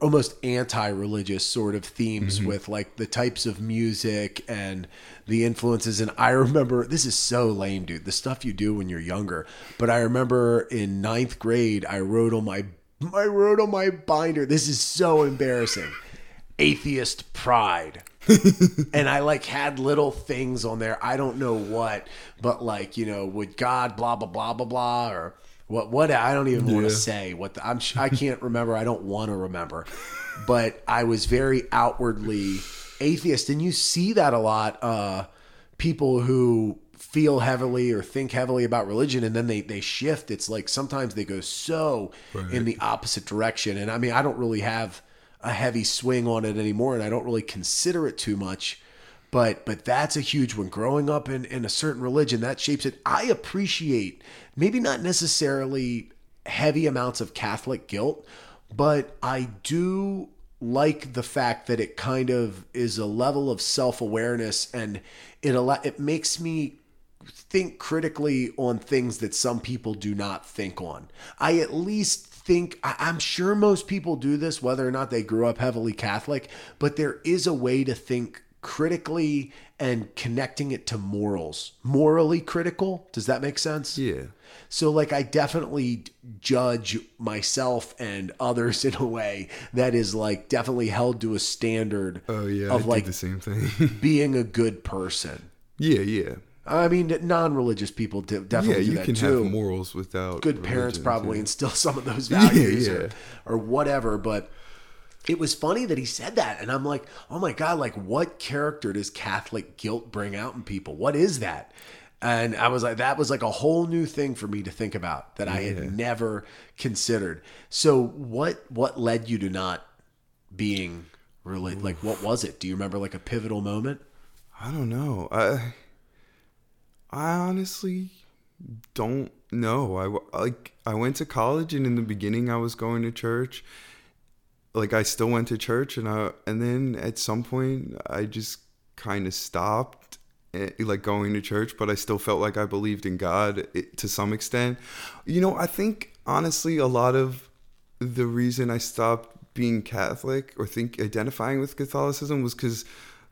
Speaker 2: almost anti-religious sort of themes mm-hmm. with like the types of music and the influences. And i remember this is so lame dude the stuff you do when you're younger. But i remember in ninth grade i wrote on my i wrote on my binder. This is so embarrassing. Atheist pride. And I like had little things on there. I don't know what, but like you know, would God blah blah blah blah blah or what? What I don't even want to say. What the, I'm I can't remember. I don't want to remember. but I was very outwardly atheist, and you see that a lot. Uh, people who feel heavily or think heavily about religion and then they they shift it's like sometimes they go so
Speaker 1: Right.
Speaker 2: in the opposite direction and i mean i don't really have a heavy swing on it anymore and i don't really consider it too much but but that's a huge one growing up in in a certain religion that shapes it i appreciate maybe not necessarily heavy amounts of catholic guilt but i do like the fact that it kind of is a level of self-awareness and it it makes me think critically on things that some people do not think on. I at least think I'm sure most people do this whether or not they grew up heavily Catholic, but there is a way to think critically and connecting it to morals. Morally critical, does that make sense?
Speaker 1: Yeah.
Speaker 2: So like I definitely judge myself and others in a way that is like definitely held to a standard
Speaker 1: Oh yeah.
Speaker 2: of
Speaker 1: I
Speaker 2: like
Speaker 1: the same thing.
Speaker 2: being a good person.
Speaker 1: yeah, yeah.
Speaker 2: I mean, non-religious people de-
Speaker 1: Yeah,
Speaker 2: definitely do
Speaker 1: you can have morals without
Speaker 2: Good parents
Speaker 1: religion,
Speaker 2: probably
Speaker 1: too.
Speaker 2: instill some of those values
Speaker 1: yeah.
Speaker 2: Or, or whatever. But it was funny that he said that, and I'm like, oh my god, like what character does Catholic guilt bring out in people? What is that? And I was like, that was like a whole new thing for me to think about that I had never considered. So what what led you to not being really like what was it? Do you remember like a pivotal moment?
Speaker 1: I don't know. I I honestly don't know. I like I went to college and in the beginning I was going to church. Like I still went to church and I and then at some point I just kind of stopped eh, like going to church, but I still felt like I believed in God eh, to some extent. You know, I think honestly a lot of the reason I stopped being Catholic or think identifying with Catholicism was because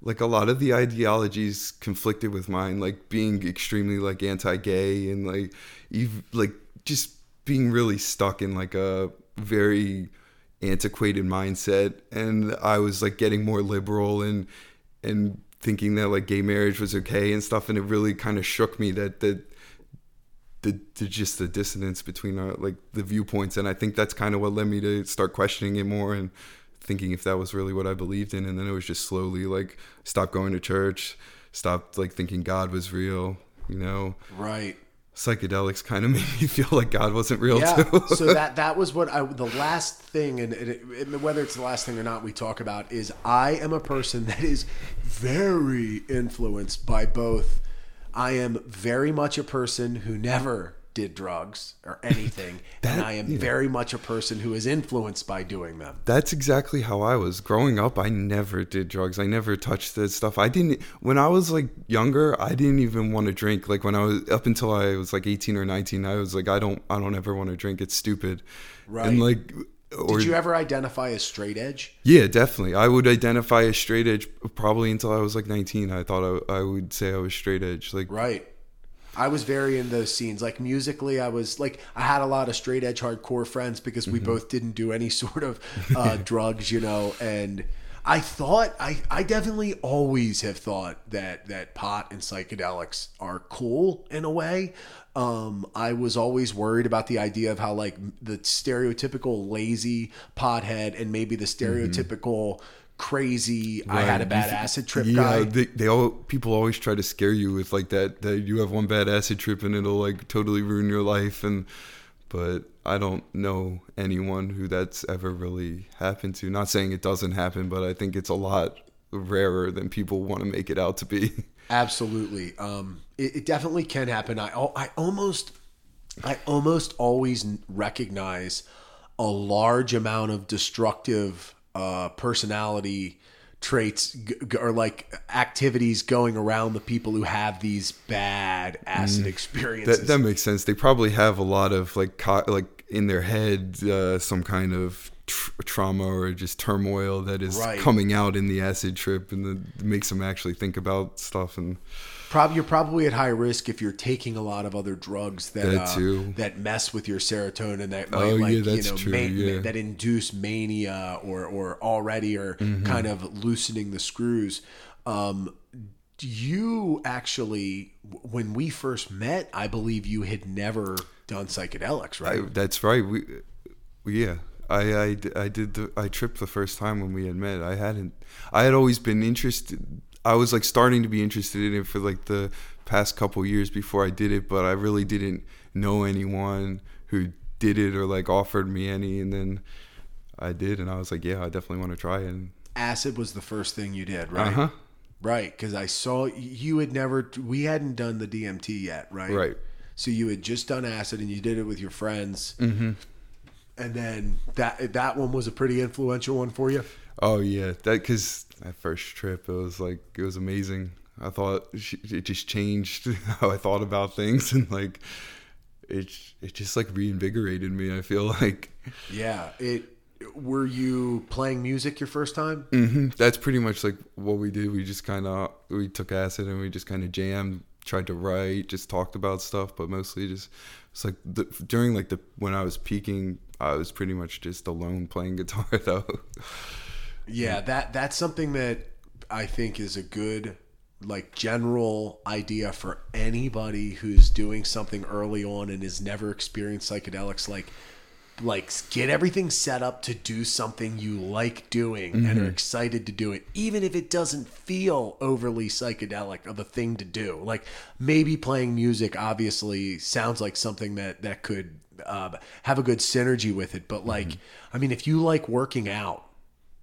Speaker 1: like a lot of the ideologies conflicted with mine, like being extremely like anti-gay and like ev- like just being really stuck in like a very antiquated mindset. And I was like getting more liberal and and thinking that like gay marriage was okay and stuff. And it really kind of shook me that that the, the just the dissonance between our like the viewpoints. And i think that's kind of what led me to start questioning it more and thinking if that was really what i believed in. And then it was just slowly like stop going to church stopped like thinking god was real you know?
Speaker 2: Right.
Speaker 1: Psychedelics kind of made me feel like god wasn't real
Speaker 2: yeah
Speaker 1: too.
Speaker 2: so that that was what i the last thing and it, it, whether it's the last thing or not we talk about is i am a person that is very influenced by both. I am very much a person who never did drugs or anything and i am
Speaker 1: yeah.
Speaker 2: very much a person who is influenced by doing them
Speaker 1: That's exactly how I was growing up. I never did drugs. I never touched that stuff. I didn't when I was like younger. I didn't even want to drink. Like when I was up until I was like eighteen or nineteen, I was like, I don't, I don't ever want to drink. It's stupid.
Speaker 2: Right.
Speaker 1: And like, or
Speaker 2: did you ever identify as straight edge
Speaker 1: yeah, definitely. I would identify as straight edge probably until I was like nineteen. I thought I, I would say I was straight edge. Like
Speaker 2: Right. I was very in those scenes. Like musically, I was like, I had a lot of straight edge hardcore friends because we both didn't do any sort of uh, drugs, you know. And I thought, I, I definitely always have thought that that pot and psychedelics are cool in a way. Um, I was always worried about the idea of how like the stereotypical lazy pothead and maybe the stereotypical crazy I had a bad acid trip
Speaker 1: yeah,
Speaker 2: guy.
Speaker 1: they, they all people always try to scare you with like that that you have one bad acid trip and it'll like totally ruin your life and but I don't know anyone who that's ever really happened to. Not saying it doesn't happen, but I think it's a lot rarer than people want to make it out to be.
Speaker 2: Absolutely. Um, it, it definitely can happen. I, I almost, I almost always recognize a large amount of destructive uh, personality traits g- or like activities going around the people who have these bad acid experiences.
Speaker 1: That that makes sense. They probably have a lot of like co- like in their head uh, some kind of tr- trauma or just turmoil that is
Speaker 2: Right.
Speaker 1: coming out in the acid trip and that makes them actually think about stuff and
Speaker 2: Prob- you're probably at high risk if you're taking a lot of other drugs that
Speaker 1: That
Speaker 2: uh, that mess with your serotonin that might
Speaker 1: Oh, yeah,
Speaker 2: like
Speaker 1: that's
Speaker 2: you know ma-
Speaker 1: yeah.
Speaker 2: that induce mania or or already are
Speaker 1: Mm-hmm. kind
Speaker 2: of loosening the screws. Um, you actually, when we first met, I believe you had never done psychedelics, right?
Speaker 1: I, that's right. We, we- yeah. I, I, I did the I tripped the first time when we had met. I hadn't. I had always been interested. I was like starting to be interested in it for like the past couple years before I did it, but I really didn't know anyone who did it or like offered me any. And then I did, and I was like, yeah, I definitely want to try it. And,
Speaker 2: Acid was the first thing you did, right?
Speaker 1: uh-huh.
Speaker 2: Right, because I saw you had never. We hadn't done the DMT yet, right?
Speaker 1: Right.
Speaker 2: So you had just done acid, and you did it with your friends. Mm-hmm. And then that that one was a pretty influential one for you.
Speaker 1: Oh yeah, that because that first trip it was like it was amazing. I thought it just changed how I thought about things and like it it just like reinvigorated me. I feel like
Speaker 2: Yeah. It. Were you playing music your first time?
Speaker 1: hmm that's pretty much like what we did. We just kind of we took acid and we just kind of jammed, tried to write, just talked about stuff, but mostly just it's like the, during like the when I was peaking, I was pretty much just alone playing guitar though.
Speaker 2: Yeah, that that's something that I think is a good like general idea for anybody who's doing something early on and has never experienced psychedelics like like get everything set up to do something you like doing and are excited to do it even if it doesn't feel overly psychedelic of a thing to do. Like maybe playing music obviously sounds like something that that could uh, have a good synergy with it but like i mean if you like working out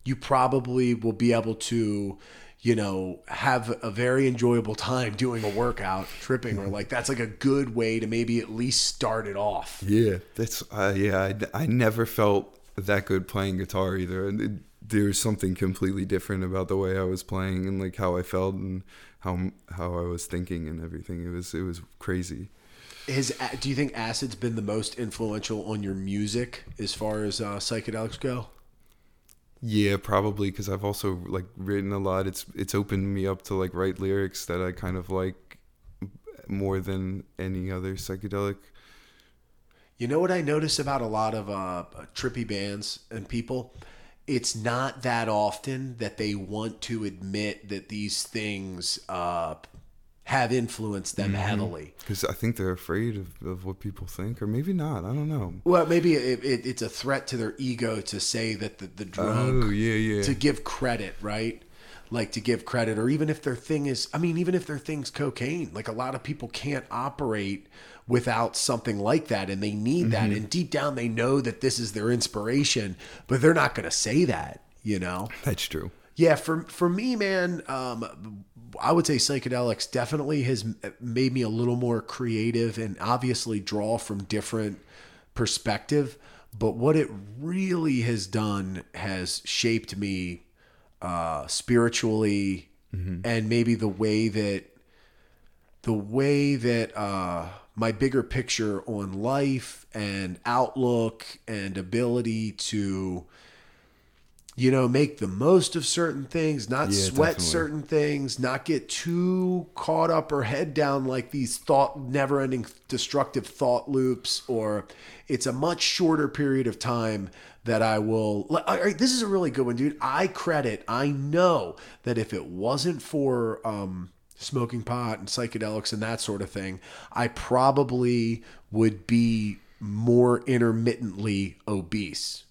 Speaker 2: you probably will be able to you know have a very enjoyable time doing a workout tripping or like that's like a good way to maybe at least start it off
Speaker 1: Yeah, that's uh, yeah. I, I never felt that good playing guitar either. And it, there was something completely different about the way I was playing and like how I felt and how how I was thinking and everything. It was it was crazy.
Speaker 2: Has do you think acid's been the most influential on your music as far as uh, psychedelics go
Speaker 1: Yeah, probably because I've also like written a lot. It's it's opened me up to like write lyrics that I kind of like more than any other psychedelic.
Speaker 2: You know what I notice about a lot of uh, trippy bands and people? It's not that often that they want to admit that these things uh, have influenced them heavily.
Speaker 1: Because I think they're afraid of, of what people think, or maybe not. I don't know.
Speaker 2: Well, maybe it, it, it's a threat to their ego to say that the, the drug
Speaker 1: Oh yeah, yeah.
Speaker 2: to give credit, right? Like to give credit, or even if their thing is, I mean, even if their thing's cocaine, like a lot of people can't operate without something like that, and they need that.
Speaker 1: Mm-hmm.
Speaker 2: And deep down, they know that this is their inspiration, but they're not going to say that, you know?
Speaker 1: That's true.
Speaker 2: Yeah, for for me, man, um, I would say psychedelics definitely has made me a little more creative and obviously draw from different perspective. But what it really has done has shaped me uh, spiritually, and maybe the way that the way that uh, my bigger picture on life and outlook and ability to you know, make the most of certain things, not
Speaker 1: Yeah,
Speaker 2: sweat
Speaker 1: definitely.
Speaker 2: certain things, not get too caught up or head down like these thought, never ending destructive thought loops, or it's a much shorter period of time that I will. like, all right, This is a really good one, dude. I credit, I know that if it wasn't for, um, smoking pot and psychedelics and that sort of thing, I probably would be more intermittently obese.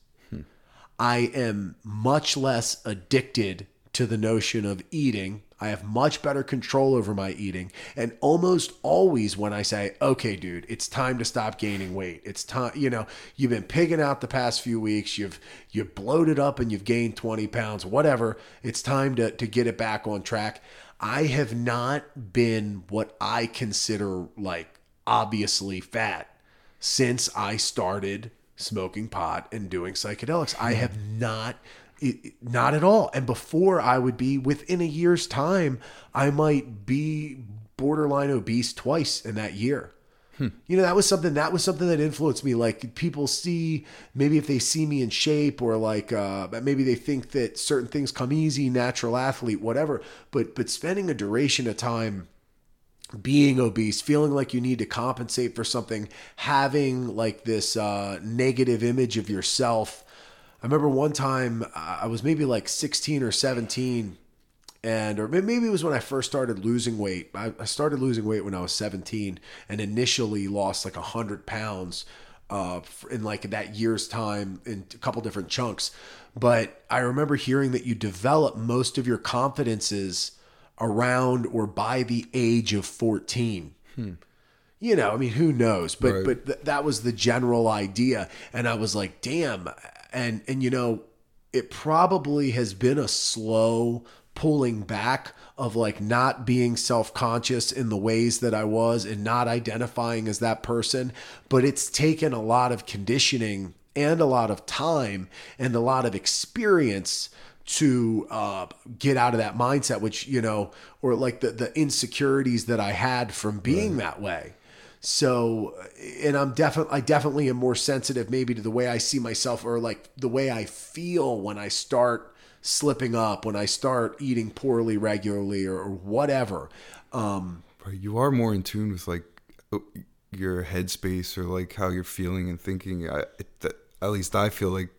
Speaker 2: I am much less addicted to the notion of eating. I have much better control over my eating. And almost always when I say, okay, dude, it's time to stop gaining weight. It's time, you know, you've been pigging out the past few weeks. You've you've bloated up and you've gained 20 pounds, whatever. It's time to, to get it back on track. I have not been what I consider like obviously fat since I started smoking pot and doing psychedelics. I have not not at all. And before I would be within a year's time, I might be borderline obese twice in that year. You know, that was something that was something that influenced me. Like people see maybe if they see me in shape or like uh, maybe they think that certain things come easy, natural athlete, whatever. But but spending a duration of time being obese, feeling like you need to compensate for something, having like this uh, negative image of yourself. I remember one time I was maybe like 16 or 17, and or maybe it was when I first started losing weight. I, I started losing weight when I was 17, and initially lost like 100 pounds. uh, in like that year's time in a couple different chunks. But I remember hearing that you develop most of your confidences around or by the age of 14. Hmm. You know, I mean, who knows? But
Speaker 1: Right.
Speaker 2: but th- that was the general idea, and I was like, damn. And and you know, it probably has been a slow pulling back of like not being self-conscious in the ways that I was and not identifying as that person but it's taken a lot of conditioning and a lot of time and a lot of experience to uh, get out of that mindset which you know or like the the insecurities that I had from being that way so, and I'm definitely, I definitely am more sensitive maybe to the way I see myself or like the way I feel when I start slipping up, when I start eating poorly regularly or, or whatever. Um,
Speaker 1: Right, you are more in tune with like your headspace or like how you're feeling and thinking. I, it, at least I feel like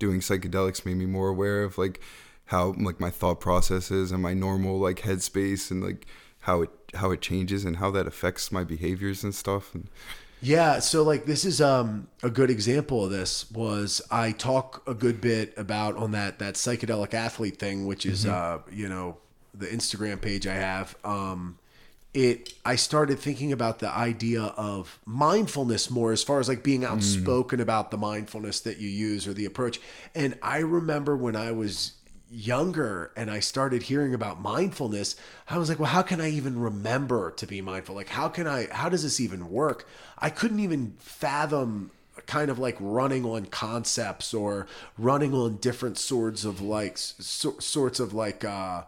Speaker 1: doing psychedelics made me more aware of like how like my thought processes and my normal like headspace and like how it how it changes and how that affects my behaviors and stuff. And
Speaker 2: Yeah, so like this is um a good example of this was I talk a good bit about on that that psychedelic athlete thing, which is uh you know the Instagram page I have. Um, it I started thinking about the idea of mindfulness more as far as like being outspoken about the mindfulness that you use or the approach. And I remember when I was younger and I started hearing about mindfulness, I was like, well, how can I even remember to be mindful? Like, how can I, how does this even work? I couldn't even fathom kind of like running on concepts or running on different sorts of like, so, sorts of like, uh,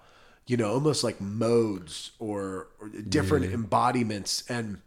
Speaker 2: you know, almost like modes or, or different embodiments. And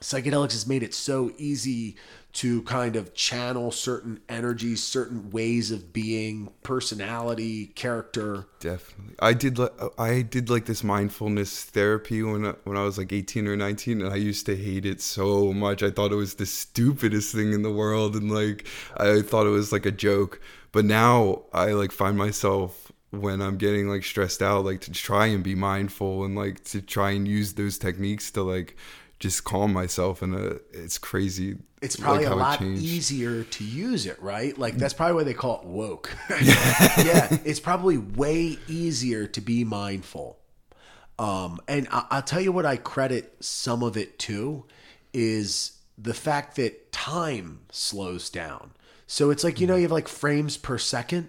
Speaker 2: psychedelics has made it so easy to kind of channel certain energies, certain ways of being, personality, character.
Speaker 1: Definitely. I did like I did like this mindfulness therapy when I, when I was like 18 or 19 and I used to hate it so much. I thought it was the stupidest thing in the world and like I thought it was like a joke. But now I like find myself when I'm getting like stressed out like to try and be mindful and like to try and use those techniques to like just calm myself and uh, it's crazy.
Speaker 2: It's probably
Speaker 1: like,
Speaker 2: a lot easier to use it, right? Like that's probably why they call it woke. yeah, it's probably way easier to be mindful. Um, and I, I'll tell you what I credit some of it to is the fact that time slows down. So it's like, you know, you have like frames per 2nd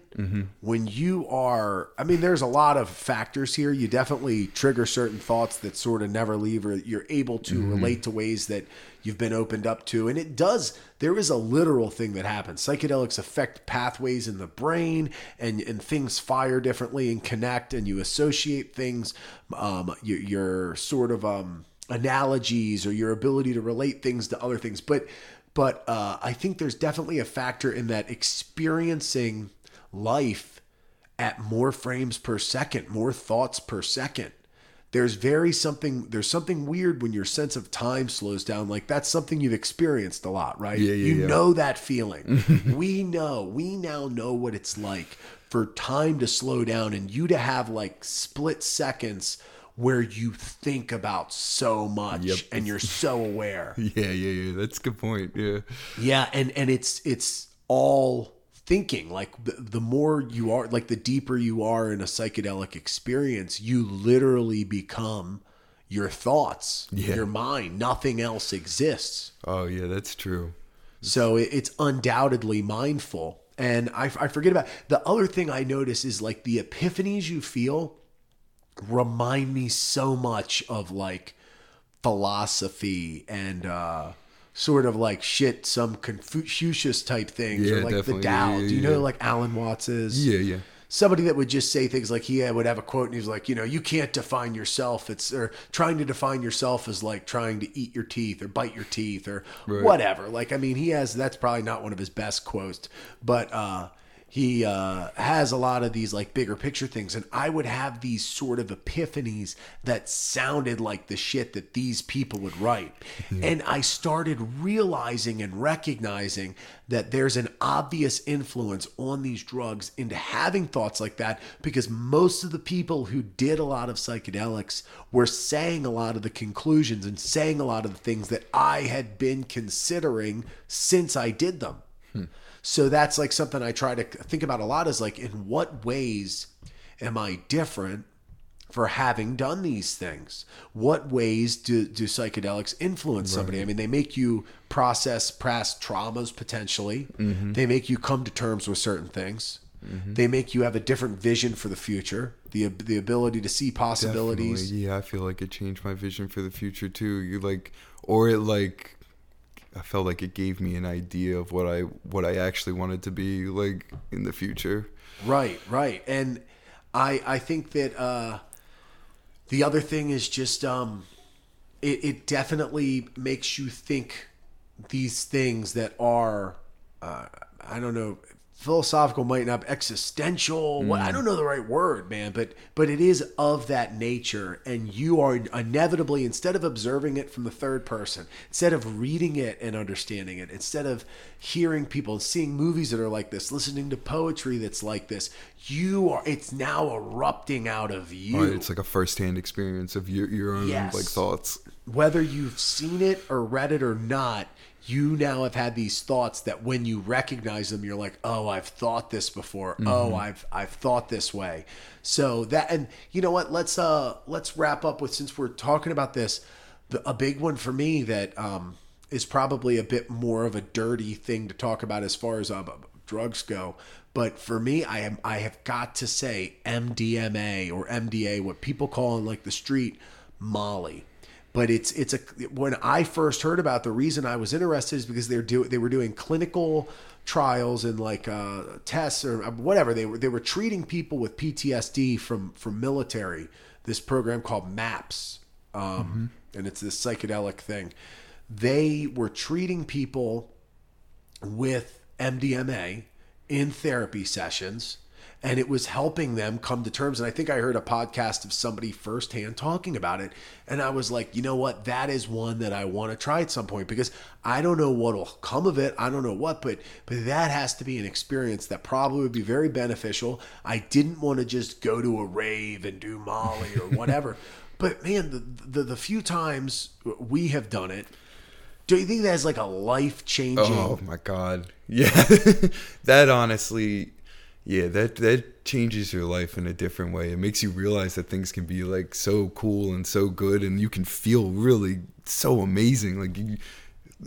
Speaker 2: When you are, I mean, there's a lot of factors here. You definitely trigger certain thoughts that sort of never leave, or you're able to relate to ways that you've been opened up to. And it does, there is a literal thing that happens. Psychedelics affect pathways in the brain, and, and things fire differently and connect, and you associate things. Um, you, you're sort of, um, analogies or your ability to relate things to other things. But but uh, I think there's definitely a factor in that experiencing life at more frames per second, more thoughts per second. There's very something there's something weird when your sense of time slows down. Like that's something you've experienced a lot, right?
Speaker 1: Yeah, yeah,
Speaker 2: you
Speaker 1: yeah.
Speaker 2: know that feeling. we know, we now know what it's like for time to slow down and you to have like split seconds where you think about so much
Speaker 1: Yep.
Speaker 2: and you're so aware.
Speaker 1: Yeah, yeah, yeah. That's a good point. Yeah.
Speaker 2: Yeah, and and it's it's all thinking. Like the, the more you are, like the deeper you are in a psychedelic experience, you literally become your thoughts,
Speaker 1: Yeah.
Speaker 2: your mind. Nothing else exists.
Speaker 1: Oh, yeah, that's true.
Speaker 2: So it- it's undoubtedly mindful. And I, I forget about the other thing I notice is like the epiphanies you feel remind me so much of like philosophy and uh sort of like shit some Confucius type things or
Speaker 1: Yeah,
Speaker 2: like the dao
Speaker 1: Yeah, yeah,
Speaker 2: Do you know like Alan Watts is?
Speaker 1: Yeah, yeah.
Speaker 2: somebody that would just say things like he would have a quote and he was like, you know, you can't define yourself. It's or trying to define yourself is like trying to eat your teeth or bite your teeth or
Speaker 1: Right.
Speaker 2: whatever. Like, I mean, he has that's probably not one of his best quotes, but uh, he uh, has a lot of these like bigger picture things. And i would have these sort of epiphanies that sounded like the shit that these people would write. And i started realizing and recognizing that there's an obvious influence on these drugs into having thoughts like that because most of the people who did a lot of psychedelics were saying a lot of the conclusions and saying a lot of the things that i had been considering since i did them so that's like something I try to think about a lot is like, in what ways am I different for having done these things? What ways do, do psychedelics influence somebody? I mean, they make you process past traumas potentially, mm-hmm. they make you come to terms with certain things. Mm-hmm. They make you have a different vision for the future, the the ability to see possibilities.
Speaker 1: Definitely. Yeah, I feel like it changed my vision for the future too. You like, or it like, I felt like it gave me an idea of what I what I actually wanted to be like in the future.
Speaker 2: Right, right. And I I think that uh the other thing is just um it, it definitely makes you think these things that are uh I don't know philosophical might not be existential what I mm. don't know the right word man but but it is of that nature and you are inevitably instead of observing it from the third person instead of reading it and understanding it instead of hearing people seeing movies that are like this listening to poetry that's like this you are it's now erupting out of you
Speaker 1: Right, It's like a first-hand experience of your your own
Speaker 2: Yes.
Speaker 1: like thoughts.
Speaker 2: whether you've seen it or read it or not, you now have had these thoughts that when you recognize them, you're like, "Oh, I've thought this before. Oh, I've I've thought this way." So that and you know what? Let's uh let's wrap up with since we're talking about this, the, a big one for me that um is probably a bit more of a dirty thing to talk about as far as uh, drugs go. But for me, I am I have got to say MDMA or MDA, what people call in like the street Molly but it's it's a when I first heard about the reason I was interested is because they're do they were doing clinical trials and like uh, tests or whatever. They were they were treating people with PTSD from from military this program called MAPS um, and it's this psychedelic thing. They were treating people with MDMA in therapy sessions and it was helping them come to terms and I think I heard a podcast of somebody firsthand talking about it and I was like, "You know what? That is one that I want to try at some point because I don't know what'll come of it. I don't know what, but but that has to be an experience that probably would be very beneficial. I didn't want to just go to a rave and do Molly or whatever. but man, the, the the few times we have done it, do you think that's like a life changing?
Speaker 1: Oh my god. Yeah. that honestly yeah, that that changes your life in a different way. It makes you realize that things can be like so cool and so good and you can feel really so amazing like you,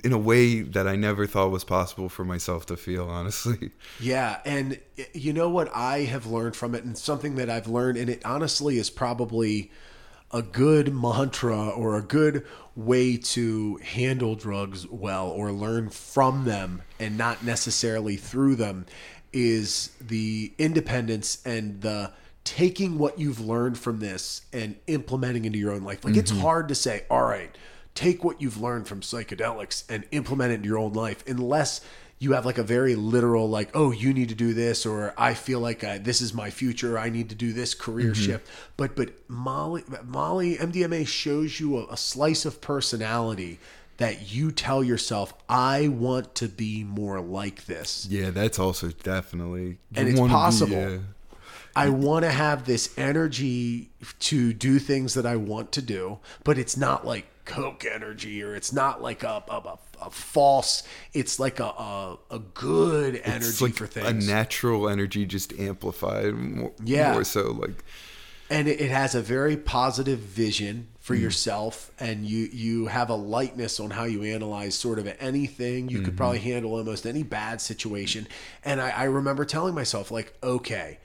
Speaker 1: in a way that I never thought was possible for myself to feel, honestly.
Speaker 2: Yeah, and you know what I have learned from it, and something that I've learned, and it honestly is probably a good mantra or a good way to handle drugs well or learn from them and not necessarily through them is the independence and the taking what you've learned from this and implementing into your own life. Like it's mm-hmm. hard to say, all right, take what you've learned from psychedelics and implement it in your own life unless you have like a very literal like oh you need to do this or i feel like I, this is my future i need to do this career mm-hmm. shift. But but molly molly mdma shows you a, a slice of personality that you tell yourself i want to be more like this
Speaker 1: Yeah, that's also definitely
Speaker 2: And it's
Speaker 1: wanna be-
Speaker 2: possible.
Speaker 1: yeah.
Speaker 2: I want to have this energy to do things that I want to do, but it's not like Coke energy or it's not like a, a, a, false, it's like a, a, a good energy
Speaker 1: like
Speaker 2: for things.
Speaker 1: a natural energy just amplified more,
Speaker 2: Yeah.
Speaker 1: more so like
Speaker 2: and it, has a very positive vision for
Speaker 1: Mm.
Speaker 2: yourself and you you have a lightness on how you analyze sort of anything you
Speaker 1: Mm-hmm.
Speaker 2: could probably handle almost any bad situation and I, I remember telling myself like okay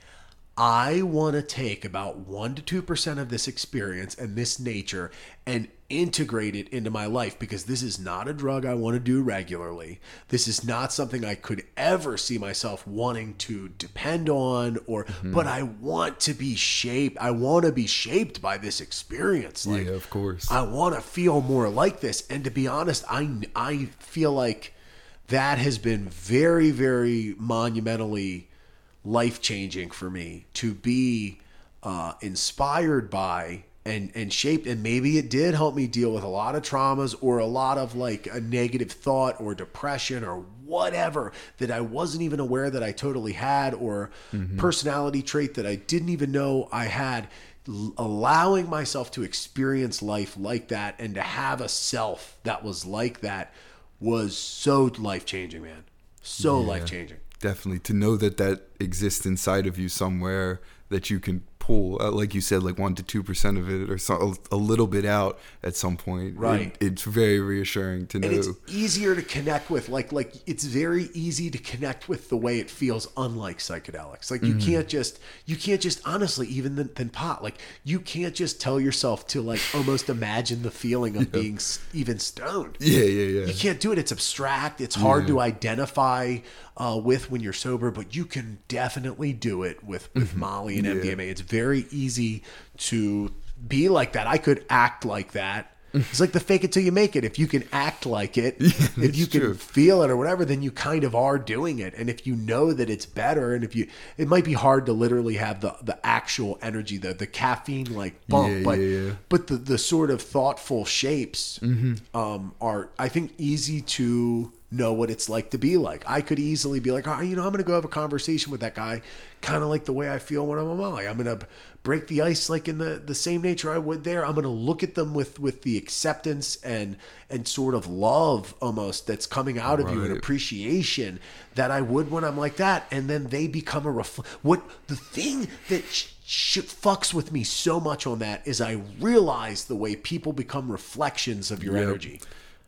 Speaker 2: i want to take about 1 to 2% of this experience and this nature and integrate it into my life because this is not a drug i want to do regularly this is not something i could ever see myself wanting to depend on or but i want to be shaped i want to be shaped by this experience like
Speaker 1: yeah, of course.
Speaker 2: I want to feel more like this. And to be honest, I I feel like that has been very very monumentally life changing for me to be uh, inspired by and and shaped and maybe it did help me deal with a lot of traumas or a lot of like a negative thought or depression or whatever that I wasn't even aware that I totally had or mm-hmm. personality trait that I didn't even know I had allowing myself to experience life like that and to have a self that was like that was so life changing man. So life changing
Speaker 1: definitely. To know that that exists inside of you somewhere that you can pull uh, like you said like 1 to 2% of it or so, a, a little bit out at some point.
Speaker 2: Right.
Speaker 1: It- it's very reassuring to know
Speaker 2: and it's easier to connect with like like it's very easy to connect with the way it feels unlike psychedelics. Like you can't just you can't just honestly even than, than pot like you can't just tell yourself to like almost imagine the feeling of being even stoned.
Speaker 1: Yeah yeah yeah.
Speaker 2: You can't do it. It's abstract. It's hard to identify uh, with when you're sober but you can definitely do it with with molly and mdma it's very easy to be like that. I could act like that. It's like the fake it till you make it. If you can act like it if you can
Speaker 1: true.
Speaker 2: feel it or whatever then you kind of are doing it. And if you know that it's better and if you it might be hard to literally have the the actual energy the the caffeine like bump
Speaker 1: Yeah,
Speaker 2: but
Speaker 1: yeah, yeah.
Speaker 2: but the the sort of thoughtful shapes um, are I think easy to know what it's like to be like. I could easily be like, oh, you know, I'm going to go have a conversation with that guy, kind of like the way I feel when I'm a Molly. I'm going to break the ice like in the the same nature I would there. I'm going to look at them with with the acceptance and and sort of love almost that's coming out of you and appreciation that I would when I'm like that, and then they become a refl- what the thing that. Sh- sh- fucks with me so much on that is I realize the way people become reflections of your
Speaker 1: Yep.
Speaker 2: energy.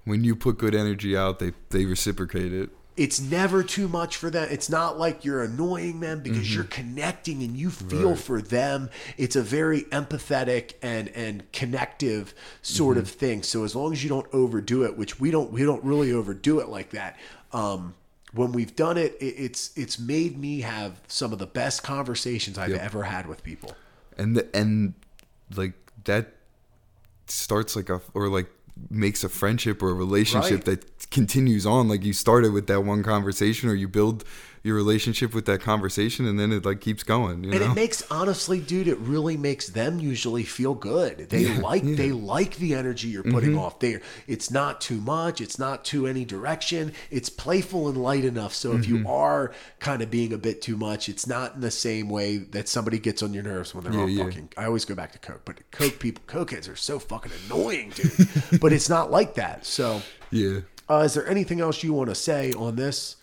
Speaker 1: When you put good energy out they they reciprocate it
Speaker 2: It's never too much for them. It's not like you're annoying them because you're connecting and you feel for them. It's a very empathetic and and connective sort of thing. So as long as you don't overdo it, which we don't we don't really overdo it like that. Um when we've done it, it it's it's made me have some of the best conversations I've
Speaker 1: Yep.
Speaker 2: ever had with people.
Speaker 1: and the, and like that starts like a or like makes a friendship or a relationship
Speaker 2: Right.
Speaker 1: that continues on like you started with that one conversation or you build your relationship with that conversation and then it like keeps going you
Speaker 2: And
Speaker 1: know
Speaker 2: it makes honestly, dude, it really makes them usually feel good. They like they like the energy you're putting
Speaker 1: Mm-hmm.
Speaker 2: off. There, it's not too much, it's not too any direction. It's playful and light enough. So if
Speaker 1: Mm-hmm.
Speaker 2: you are kind of being a bit too much, it's not in the same way that somebody gets on your nerves when they're
Speaker 1: Yeah, yeah.
Speaker 2: fucking I always go back to Coke, but Coke people Cokeheads are so fucking annoying, dude. but it's not like that. So
Speaker 1: yeah
Speaker 2: uh, is there anything else you want to say on this?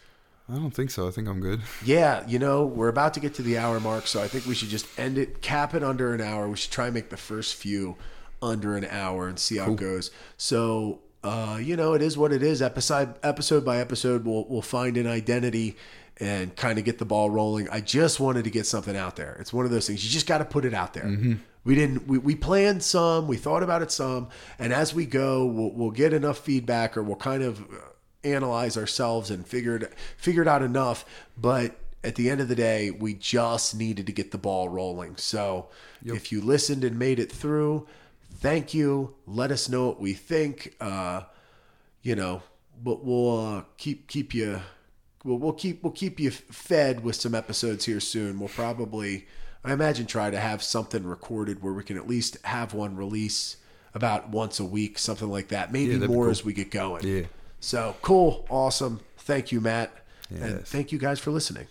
Speaker 1: I don't think so i think i'm good
Speaker 2: Yeah, you know, we're about to get to the hour mark, so I think we should just end it, cap it under an hour. We should try and make the first few under an hour and see how it goes. So, uh, you know, it is what it is. Episode episode by episode, we'll we'll find an identity and kind of get the ball rolling. I just wanted to get something out there. It's one of those things you just got to put it out there. We didn't. We, we planned some. We thought about it some, and as we go, we'll, we'll get enough feedback, or we'll kind of analyze ourselves and figured figured out enough. But at the end of the day, we just needed to get the ball rolling. So if you listened and made it through, thank you. Let us know what we think. Uh, you know, but we'll uh, keep keep you. We'll, we'll keep we'll keep you fed with some episodes here soon. We'll probably, I imagine, try to have something recorded where we can at least have one release about once a week, something like that. Maybe
Speaker 1: that'd
Speaker 2: more
Speaker 1: cool.
Speaker 2: as we get going.
Speaker 1: Yeah.
Speaker 2: So cool, awesome. Thank you, Matt, and thank you guys for listening.